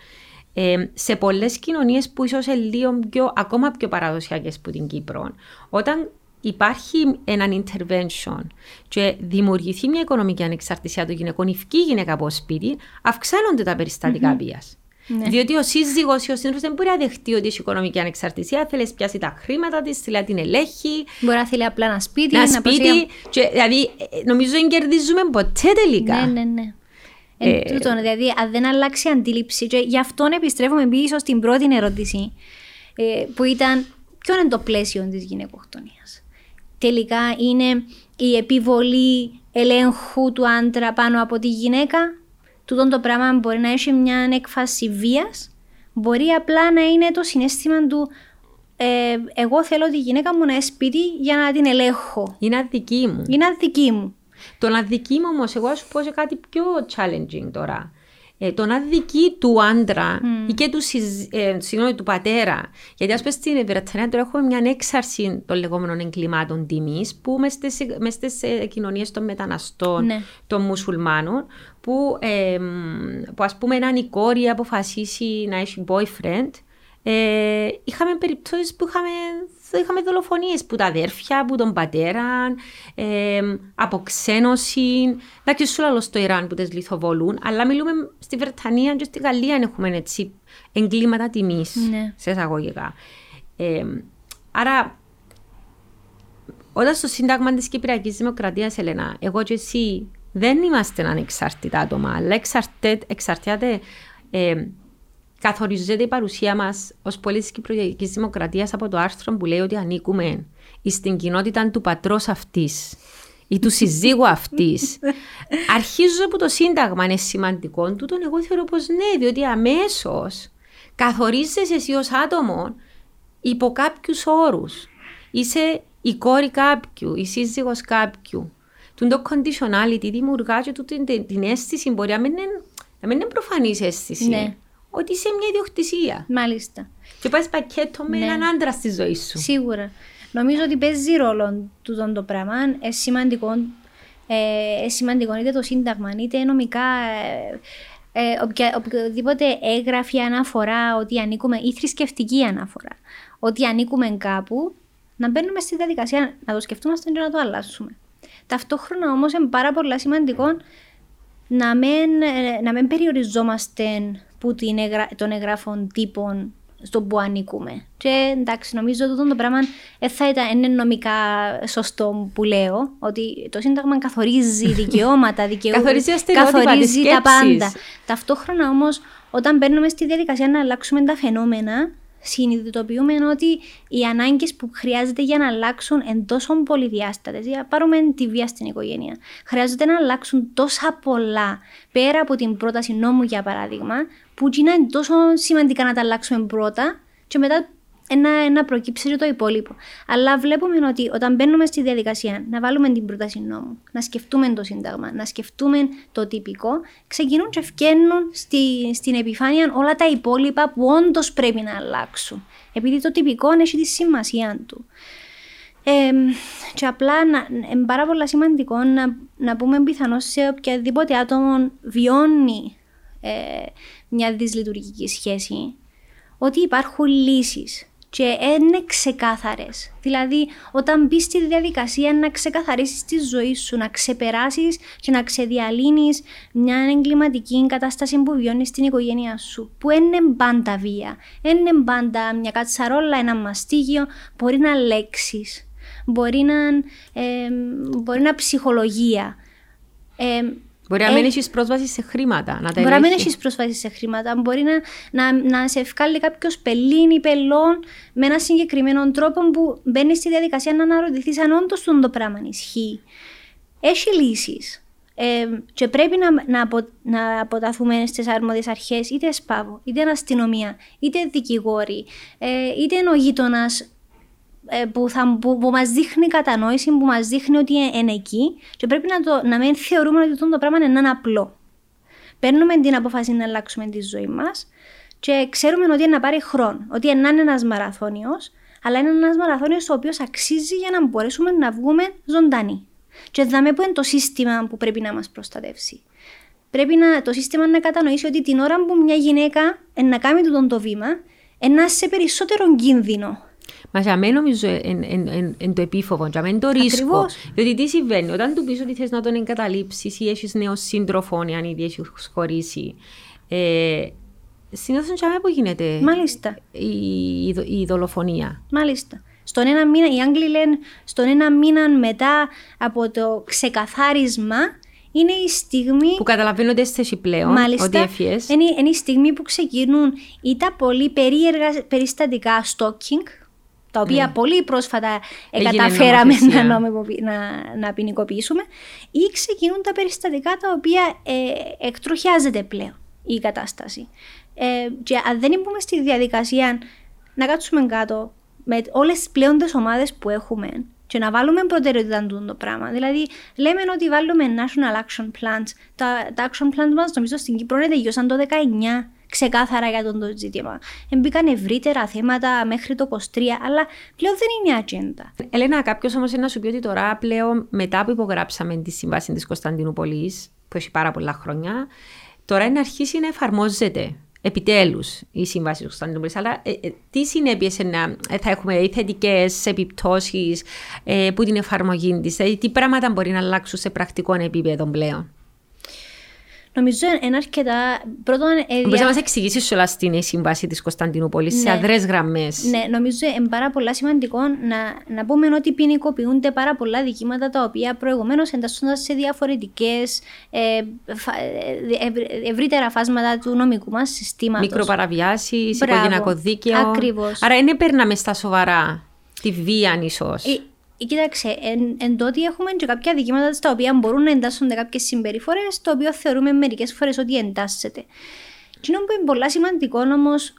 Ε, σε πολλές κοινωνίες που ίσως είναι λίγο πιο, ακόμα πιο παραδοσιακές από την Κύπρο, όταν υπάρχει έναν intervention και δημιουργηθεί μια οικονομική ανεξαρτησία των γυναικών, η γυναίκα από σπίτι, αυξάνονται τα περιστατικά mm-hmm. βίας. Ναι. Διότι ο σύζυγος ή ο σύντροφο δεν μπορεί να δεχτεί ότι έχει οικονομική ανεξαρτησία. Θέλεις να πιάσει τα χρήματα της, θέλει να την ελέγχει. Μπορεί να θέλει απλά ένα σπίτι. Ένα σπίτι. Και, δηλαδή, ε, νομίζω δεν κερδίζουμε ποτέ τελικά. Ναι, ναι, ναι. Ε, ε, τούτο, δηλαδή, αν δεν αλλάξει η αντίληψη. Και γι' αυτό επιστρέφουμε πίσω στην πρώτη ερώτηση, ε, που ήταν ποιο είναι το πλαίσιο της γυναικοκτονίας. Τελικά είναι η επιβολή ελέγχου του άντρα πάνω από τη γυναίκα τούτο το πράγμα μπορεί να έχει μια έκφαση βίας, μπορεί απλά να είναι το συνέστημα του ε, εγώ θέλω τη γυναίκα μου να είναι σπίτι για να την ελέγχω. Είναι αδική μου. Είναι αδική μου. Το αδική μου όμως, εγώ σου πω σε κάτι πιο challenging τώρα ε, τον αδική του άντρα mm. ή και του, ε, συγγνώμη, του πατέρα. Γιατί ας πούμε στην Βρετανία τώρα έχουμε μια έξαρση των λεγόμενων εγκλημάτων τιμής που μες στις κοινωνίες των μεταναστών, ναι. των μουσουλμάνων, που, ε, που ας πούμε αν η κόρη αποφασίσει να έχει boyfriend, ε, είχαμε περιπτώσεις που είχαμε, είχαμε δολοφονίες που τα αδέρφια, που τον πατέρα, ε, αποξένωση. Εντάξει, σου λέω στο Ιράν που τις λιθοβολούν, αλλά μιλούμε στη Βρετανία και στη Γαλλία έχουμε έτσι εγκλήματα τιμής ναι. σε εισαγωγικά. Ε, άρα, όταν στο Σύνταγμα της Κυπριακής Δημοκρατίας, Ελένα, εγώ και εσύ δεν είμαστε ανεξάρτητα άτομα, αλλά εξαρτάται ε, καθορίζεται η παρουσία μας ως πολίτη της Κυπριακής Δημοκρατίας από το άρθρο που λέει ότι ανήκουμε στην κοινότητα του πατρός αυτής ή του συζύγου αυτής. Αρχίζω από το Σύνταγμα, είναι σημαντικό τούτο. Εγώ θεωρώ πως ναι, διότι αμέσως καθορίζεσαι εσύ ως άτομο υπό κάποιους όρους. Είσαι η κόρη κάποιου, η σύζυγος κάποιου. Τον το conditionality δημιουργά και την, την αίσθηση μπορεί να μην είναι, είναι προφανής αίσθηση. Ναι ότι είσαι μια ιδιοκτησία. Μάλιστα. Και πας πακέτο με ναι. έναν άντρα στη ζωή σου. Σίγουρα. Νομίζω ότι παίζει ρόλο τούτο το πράγμα. Ε, σημαντικό, ε, σημαντικό είτε το Σύνταγμα είτε νομικά. Ε, ε, οποια, οποιοδήποτε έγγραφη αναφορά ότι ανήκουμε ή θρησκευτική αναφορά ότι ανήκουμε κάπου να μπαίνουμε στη διαδικασία να το σκεφτούμε και να το αλλάσουμε. Ταυτόχρονα όμως είναι πάρα πολύ σημαντικό να μην, ε, να μην περιοριζόμαστε που την εγρα... των εγγράφων τύπων στο που ανήκουμε. Και εντάξει, νομίζω ότι το πράγμα δεν θα ήταν είναι νομικά σωστό που λέω, ότι το Σύνταγμα καθορίζει δικαιώματα, δικαιώματα καθορίζει, καθορίζει τα πάντα. Ταυτόχρονα όμως, όταν μπαίνουμε στη διαδικασία να αλλάξουμε τα φαινόμενα, συνειδητοποιούμε ότι οι ανάγκες που χρειάζεται για να αλλάξουν εν τόσο πολυδιάστατε. Για πάρουμε τη βία στην οικογένεια. Χρειάζεται να αλλάξουν τόσα πολλά πέρα από την πρόταση νόμου, για παράδειγμα, που είναι τόσο σημαντικά να τα αλλάξουμε πρώτα και μετά να, να προκύψει το υπόλοιπο. Αλλά βλέπουμε ότι όταν μπαίνουμε στη διαδικασία να βάλουμε την πρόταση νόμου, να σκεφτούμε το Σύνταγμα, να σκεφτούμε το τυπικό, ξεκινούν και ευκαινούν στη, στην επιφάνεια όλα τα υπόλοιπα που όντως πρέπει να αλλάξουν. Επειδή το τυπικό έχει τη σημασία του. Ε, και απλά είναι πάρα πολύ σημαντικό να, να πούμε πιθανώς σε οποιαδήποτε άτομο βιώνει ε, μια δυσλειτουργική σχέση, ότι υπάρχουν λύσεις και είναι ξεκάθαρες. Δηλαδή, όταν μπεις στη διαδικασία να ξεκαθαρίσεις τη ζωή σου, να ξεπεράσεις και να ξεδιαλύνεις μια εγκληματική κατάσταση που βιώνεις στην οικογένειά σου, που είναι πάντα βία, είναι πάντα μια κατσαρόλα, ένα μαστίγιο, μπορεί να λέξεις, μπορεί να, ε, μπορεί να ψυχολογία. Ε, Μπορεί να μην έχεις πρόσβαση σε χρήματα. Να τα μπορεί να μην ελέγχει. έχεις πρόσβαση σε χρήματα. Μπορεί να, να, να σε ευκάλει κάποιος πελήν ή πελών με ένα συγκεκριμένο τρόπο που μπαίνεις στη διαδικασία να αναρωτηθείς αν όντως το πράγμα ισχύει. Έχει λύσεις. Ε, και πρέπει να, να, απο, να αποταθούμε στις αρμόδιες αρχές, είτε ΣΠΑΒΟ, είτε αστυνομία, είτε δικηγόροι, ε, είτε ο γείτονας ε, που, θα, που, που μας δείχνει κατανόηση, που μας δείχνει ότι είναι εκεί και πρέπει να, το, να μην θεωρούμε ότι αυτό το πράγμα είναι έναν απλό. Παίρνουμε την απόφαση να αλλάξουμε τη ζωή μας και ξέρουμε ότι είναι να πάρει χρόνο, ότι είναι ένας ένας μαραθώνιος, αλλά είναι ένας μαραθώνιος ο οποίος αξίζει για να μπορέσουμε να βγούμε ζωντανοί. Και δάμε που είναι το σύστημα που πρέπει να μας προστατεύσει. Πρέπει να, το σύστημα να κατανοήσει ότι την ώρα που μια γυναίκα να κάνει τούτο το βήμα, να σε περισσότερο κίνδυνο Μα για μένα νομίζω είναι το επίφοβο, για μένα το ρίσκο. Ακριβώς. Διότι τι συμβαίνει, όταν του πεις ότι θες να τον εγκαταλείψεις ή έχεις νέο σύντροφο, αν ήδη έχεις χωρίσει. Ε, Συνήθως για μένα που γίνεται Μάλιστα. η, η, η δολοφονία. Μάλιστα. Στον ένα μήνα, οι Άγγλοι λένε, στον ένα μήνα μετά από το ξεκαθάρισμα είναι η στιγμή. Που καταλαβαίνονται αίσθηση πλέον ότι Μάλιστα, έφυγες. είναι, είναι η στιγμή που ξεκινούν ή τα πολύ περίεργα περιστατικά stalking, τα οποία πολύ πρόσφατα ε, Ναι. Έγινε καταφέραμε νομοθεσία. να, νομιμοποιη- να, να ποινικοποιήσουμε, ή ξεκινούν τα περιστατικά τα οποία ε, εκτροχιάζεται πλέον η κατάσταση. Ε, και αν δεν μπούμε στη διαδικασία να κάτσουμε κάτω με όλες τις πλέον τις ομάδες που έχουμε και να βάλουμε προτεραιότητα αντούν το πράγμα. Δηλαδή, λέμε ότι βάλουμε national action plans. Τα, τα action plans μας, νομίζω, στην Κύπρο είναι τελειώσαν το 19 ξεκάθαρα για τον το ζήτημα. Μπήκαν ευρύτερα θέματα μέχρι το 23, αλλά πλέον δεν είναι η ατζέντα. Ελένα, κάποιος όμως να σου πει ότι τώρα πλέον μετά που υπογράψαμε τη σύμβαση της Κωνσταντινούπολης, που έχει πάρα πολλά χρόνια, τώρα είναι να αρχίσει να εφαρμόζεται επιτέλους η σύμβαση της Κωνσταντινούπολης. Αλλά ε, ε, τι συνέπειες θα έχουμε, οι θετικές επιπτώσεις ε, που την εφαρμογή της, δηλαδή τι πράγματα μπορεί να αλλάξουν σε πρακτικό επίπεδο πλέον; Νομίζω είναι αρκετά. Πρώτον, ε, Μπορείς δια- να μας εξηγήσεις όλα στην σύμβαση της Κωνσταντινούπολης σε Ναι. αδρές γραμμές. Ναι, νομίζω είναι πάρα πολλά σημαντικό να, να πούμε ότι ποινικοποιούνται πάρα πολλά δικήματα τα οποία προηγουμένως εντάσσονταν σε διαφορετικές ε, φα- ε, ευρ- ευρύτερα φάσματα του νομικού μας συστήματος. Μικροπαραβιάσεις, Μπράβο. οικογενειακό δίκαιο. Ακριβώς. Άρα δεν παίρναμε στα σοβαρά τη βία, ίσως. Ε, ε, κοίταξε, εν, εν τότε έχουμε και κάποια δικήματα στα οποία μπορούν να εντάσσονται κάποιες συμπεριφορές, το οποίο θεωρούμε μερικές φορές ότι εντάσσεται. Τι που είναι πολλά σημαντικό όμως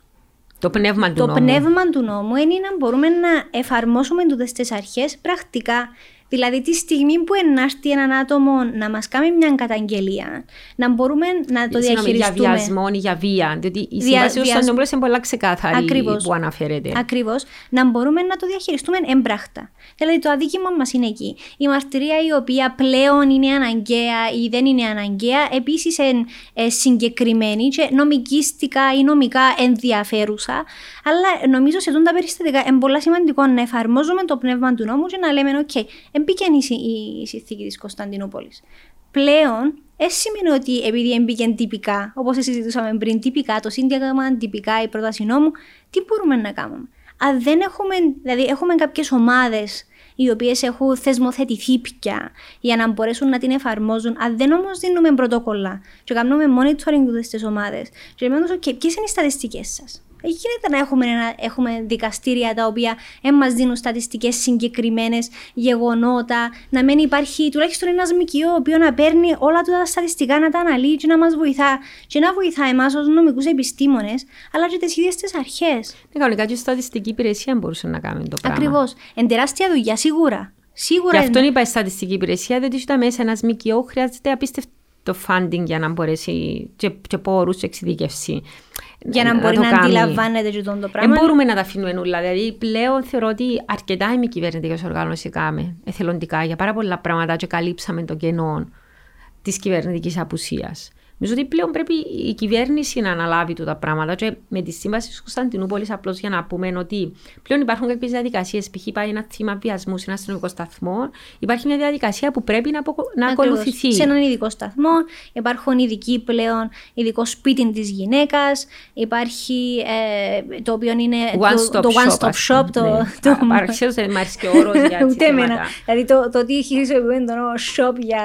Το πνεύμα του το νόμου. πνεύμα του νόμου είναι να μπορούμε να εφαρμόσουμε τούτες τις αρχές πρακτικά. Δηλαδή τη στιγμή που ενάρθει έναν άτομο να μας κάνει μια καταγγελία, να μπορούμε να το Συγγνώμη, για διαχειριστούμε. βιασμό ή για βία. Διότι η Δια- σύμβαση του βιασ- Κωνσταντινούπολη είναι πολλά ξεκάθαρη Ακριβώς. που αναφέρεται. Ακριβώς, να μπορούμε να το διαχειριστούμε εμπράχτα. Δηλαδή το αδίκημα μας είναι εκεί. Η μαρτυρία η οποία πλέον είναι αναγκαία ή δεν είναι αναγκαία, επίσης είναι ε, συγκεκριμένη και νομικίστικα ή νομικά ενδιαφέρουσα, αλλά νομίζω σε τούτα περιστατικά είναι πολύ σημαντικό να εφαρμόζουμε το πνεύμα του νόμου και να λέμε «ΟΚ, εμπήκε η, συ- η συνθήκη της Κωνσταντινούπολης». Πλέον, δεν σημαίνει ότι επειδή έμπηκε τυπικά, όπως συζητούσαμε πριν, τυπικά, το σύνταγμα, τυπικά η πρόταση νόμου, τι μπορούμε να κάνουμε. Αν δεν έχουμε, δηλαδή έχουμε κάποιες ομάδες οι οποίες έχουν θεσμοθετηθεί πια για να μπορέσουν να την εφαρμόζουν, αν δεν όμως δίνουμε πρωτόκολλα και κάνουμε monitoring στι ομάδες, και λέμε, OK, ποιες είναι οι στατιστικές σας; Ε, Γίνεται να έχουμε, ένα, έχουμε δικαστήρια τα οποία δεν μας δίνουν στατιστικές συγκεκριμένες γεγονότα, να μην υπάρχει τουλάχιστον ένας ΜΚΙΟ ο οποίος να παίρνει όλα του τα στατιστικά να τα αναλύει και να μας βοηθά και να βοηθά εμάς ως νομικούς επιστήμονες, αλλά και τις ίδιες τις αρχές. Ναι, κανονικά και η στατιστική υπηρεσία μπορούσε να κάνει το πράγμα. Ακριβώς. Εν τεράστια δουλειά, σίγουρα. Σίγουρα. Γι' αυτό εν- είπα η στατιστική υπηρεσία, διότι στα μέσα ένας ΜΚΟ χρειάζεται απίστευτο funding για να μπορέσει και, και πόρους και εξειδικευσή. Για να μπορεί το να, κάνει. αντιλαμβάνεται και τον το Δεν πράγμα. μπορούμε να τα αφήνουμε όλα. Δηλαδή, πλέον θεωρώ ότι αρκετά οι μη κυβερνητικέ οργανώσει κάναμε εθελοντικά για πάρα πολλά πράγματα και καλύψαμε το κενό της κυβερνητικής απουσίας. Νομίζω ότι πλέον πρέπει η κυβέρνηση να αναλάβει τούτα τα πράγματα. Και με τη σύμβαση της Κωνσταντινούπολης, απλώς για να πούμε ότι πλέον υπάρχουν κάποιες διαδικασίες. Π.χ. πάει ένα θύμα βιασμού σε ένα αστυνομικό σταθμό, υπάρχει μια διαδικασία που πρέπει να, να ακολουθηθεί. Σε έναν ειδικό σταθμό υπάρχουν ειδικοί πλέον, ειδικό σπίτι της γυναίκας, υπάρχει ε, το οποίο είναι one το, το one stop shop. Το, ναι. το... Παραξιώ δεν μ' άρεσε και ο όρος για Ούτε εμένα. Δηλαδή το, το ότι χρησιμοποιούμε τον όρο shop για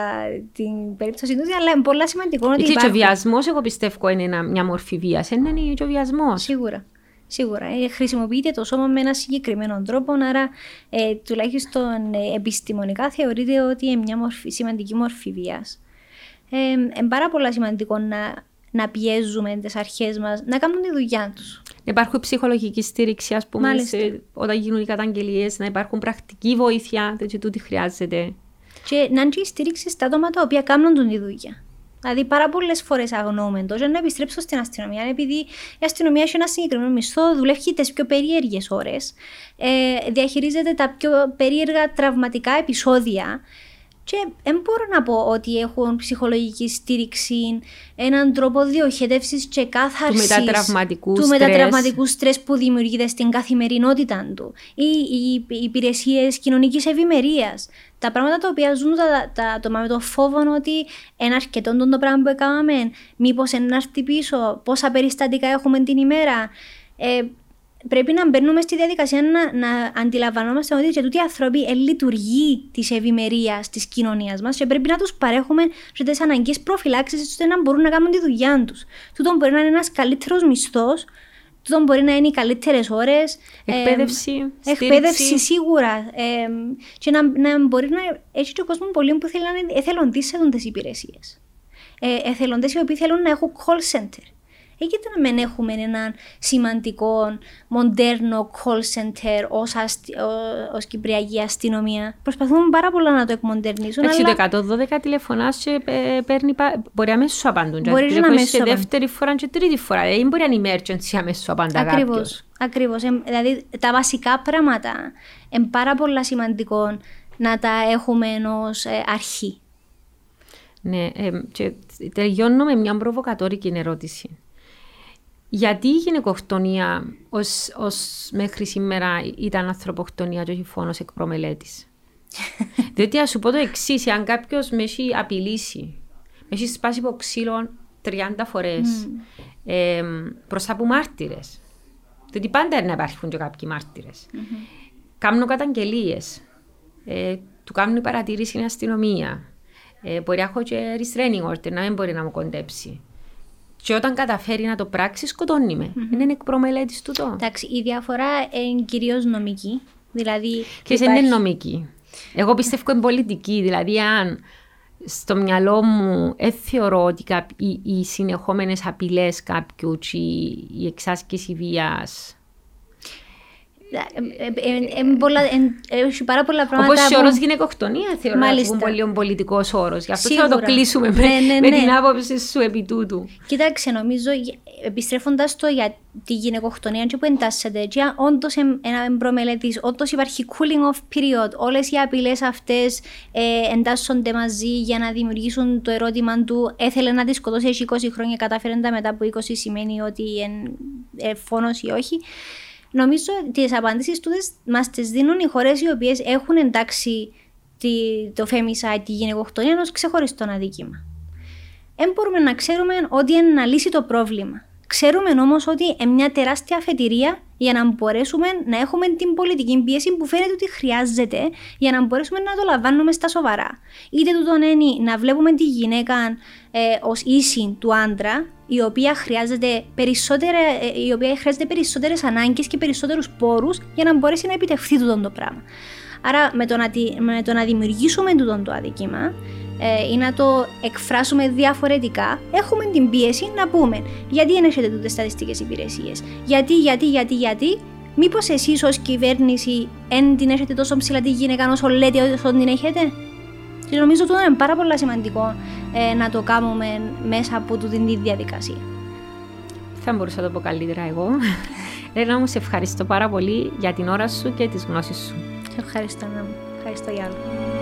την περίπτωση του, αλλά είναι πολύ σημαντικό ότι. Και ο βιασμός, εγώ πιστεύω, είναι μια μορφή βίας. Είναι και ο βιασμός. Σίγουρα. Σίγουρα. Ε, χρησιμοποιείται το σώμα με ένα συγκεκριμένο τρόπο, άρα ε, τουλάχιστον ε, επιστημονικά θεωρείται ότι είναι μια μορφή, σημαντική μορφή βίας. Ε, είναι πάρα πολύ σημαντικό να, να πιέζουμε τις αρχές μας να κάνουν τη δουλειά τους. Υπάρχουν ψυχολογική στήριξη, ας πούμε, σε, όταν γίνουν οι καταγγελίες, να υπάρχουν πρακτική βοήθεια, τέτοιο τούτη χρειάζεται. Και να είναι στήριξη στα άτομα τα οποία κάνουν τη δουλειά. Δηλαδή, πάρα πολλές φορές αγνοούμε το να επιστρέψω στην αστυνομία, επειδή η αστυνομία έχει ένα συγκεκριμένο μισθό, δουλεύει τις πιο περίεργες ώρες, ε, διαχειρίζεται τα πιο περίεργα τραυματικά επεισόδια. Και δεν μπορώ να πω ότι έχουν ψυχολογική στήριξη, έναν τρόπο διοχέτευση και κάθαρσης του μετατραυματικού, του μετατραυματικού στρες που δημιουργείται στην καθημερινότητα του ή οι υπηρεσίες κοινωνικής ευημερίας. Τα πράγματα τα οποία ζουν τα, τα άτομα με το φόβο ότι είναι αρκετό το πράγμα που έκαναμε, μήπως ένα έρθει πίσω, πόσα περιστατικά έχουμε την ημέρα. Ε, πρέπει να μπαίνουμε στη διαδικασία να, να αντιλαμβανόμαστε ότι και τούτοι οι άνθρωποι ε, λειτουργεί της ευημερία της κοινωνίας μας και πρέπει να τους παρέχουμε και τι αναγκαίες προφυλάξεις ώστε να μπορούν να κάνουν τη δουλειά τους. Τούτο μπορεί να είναι ένας καλύτερος μισθός, τούτο μπορεί να είναι οι καλύτερες ώρες. Εκπαίδευση. Ε, εκπαίδευση σίγουρα. Ε, και να, να μπορεί να έχει και ο κόσμος πολύ που θέλουν εθελοντής σε τι υπηρεσίες. Ε, εθελοντές οι οποίοι θέλουν να έχουν call center γιατί να μην έχουμε έναν σημαντικό, μοντέρνο call center ως, αστι... ως Κυπριακή αστυνομία; Προσπαθούμε πάρα πολλά να το εκμοντερνίσουν. Εντάξει, αλλά... το 112 τηλεφωνάς και ε, παίρνει, μπορεί αμέσως απαντούν. Μπορεί να αμέσως σε δεύτερη φορά και τρίτη φορά. Δεν μπορεί να είναι emergency αμέσως απαντά κάποιος. Ακριβώς. Δηλαδή τα βασικά πράγματα είναι πάρα πολλά σημαντικό να τα έχουμε ενός ε, αρχή. Ναι, ε, και τελειώνω με μια προβοκατόρικη ερώτηση. Γιατί η γυναικοκτονία ως, ως μέχρι σήμερα ήταν ανθρωποκτονία και όχι φόνος εκ προμελέτης; Διότι ας σου πω το εξής, αν κάποιος με έχει απειλήσει, με έχει σπάσει από ξύλο 30 φορές mm. ε, μπροστά από μάρτυρες. Διότι πάντα να υπάρχουν και κάποιοι μάρτυρες. Mm-hmm. Κάνουν καταγγελίες. Ε, του κάνουν παρατήρηση στην αστυνομία. Ε, μπορεί να έχω και restraining order, να μην μπορεί να μου κοντέψει. Και όταν καταφέρει να το πράξει, σκοτώνει με. Mm-hmm. Είναι εκπρομελέτης του το. Εντάξει, η διαφορά είναι κυρίως νομική. Δηλαδή. Και υπάρχει... είναι νομική. Εγώ πιστεύω είναι πολιτική. Δηλαδή, αν στο μυαλό μου δεν θεωρώ ότι οι, οι συνεχόμενες απειλές κάποιου και η εξάσκηση βίας έχει πάρα πολλά πράγματα. Όπως ο όρο γυναικοκτονία θεωρώ ότι είναι πολύ πολιτικός όρος. Γι' αυτό θέλω να το κλείσουμε με, ναι, ναι, την ναι. άποψη σου επί τούτου. Κοίταξε, νομίζω, επιστρέφοντας το για τη γυναικοκτονία και που εντάσσεται, και όντως ένα προμελετής, όντως υπάρχει cooling off period, όλες οι απειλές αυτές ε, εντάσσονται μαζί για να δημιουργήσουν το ερώτημα του έθελε να τη σκοτώσει 20 χρόνια, κατάφερε μετά από 20 σημαίνει ότι είναι ε, φόνος ή όχι. Νομίζω ότι τις απαντήσεις του μας τις δίνουν οι χώρες οι οποίες έχουν εντάξει τη, το femicide, τη γυναικοκτονία, ω ξεχωριστό αδίκημα. Δεν μπορούμε να ξέρουμε ότι είναι να λύσει το πρόβλημα. Ξέρουμε όμως ότι είναι μια τεράστια αφετηρία για να μπορέσουμε να έχουμε την πολιτική πίεση που φαίνεται ότι χρειάζεται για να μπορέσουμε να το λαμβάνουμε στα σοβαρά. Είτε τούτο είναι να βλέπουμε τη γυναίκα ε, ως ίση του άντρα, η οποία χρειάζεται, περισσότερα, ε, η οποία χρειάζεται περισσότερες ανάγκες και περισσότερους πόρους για να μπορέσει να επιτευχθεί τούτο το πράγμα. Άρα με το να, με το να δημιουργήσουμε τούτο το αδικήμα ε, ή να το εκφράσουμε διαφορετικά, έχουμε την πίεση να πούμε γιατί δεν έχετε τούτες στατιστικές υπηρεσίες; Γιατί, γιατί, γιατί, γιατί, μήπως εσείς ως κυβέρνηση δεν την έχετε τόσο ψηλά τη γυναίκα όσο λέτε ότι την έχετε; Και νομίζω ότι είναι πάρα πολύ σημαντικό ε, να το κάνουμε μέσα από την τη διαδικασία. Θα μπορούσα να το πω καλύτερα εγώ. Έλενα μου, σε ευχαριστώ πάρα πολύ για την ώρα σου και τις γνώσεις σου. Ευχαριστώ, Ευχαριστώ για άλλο.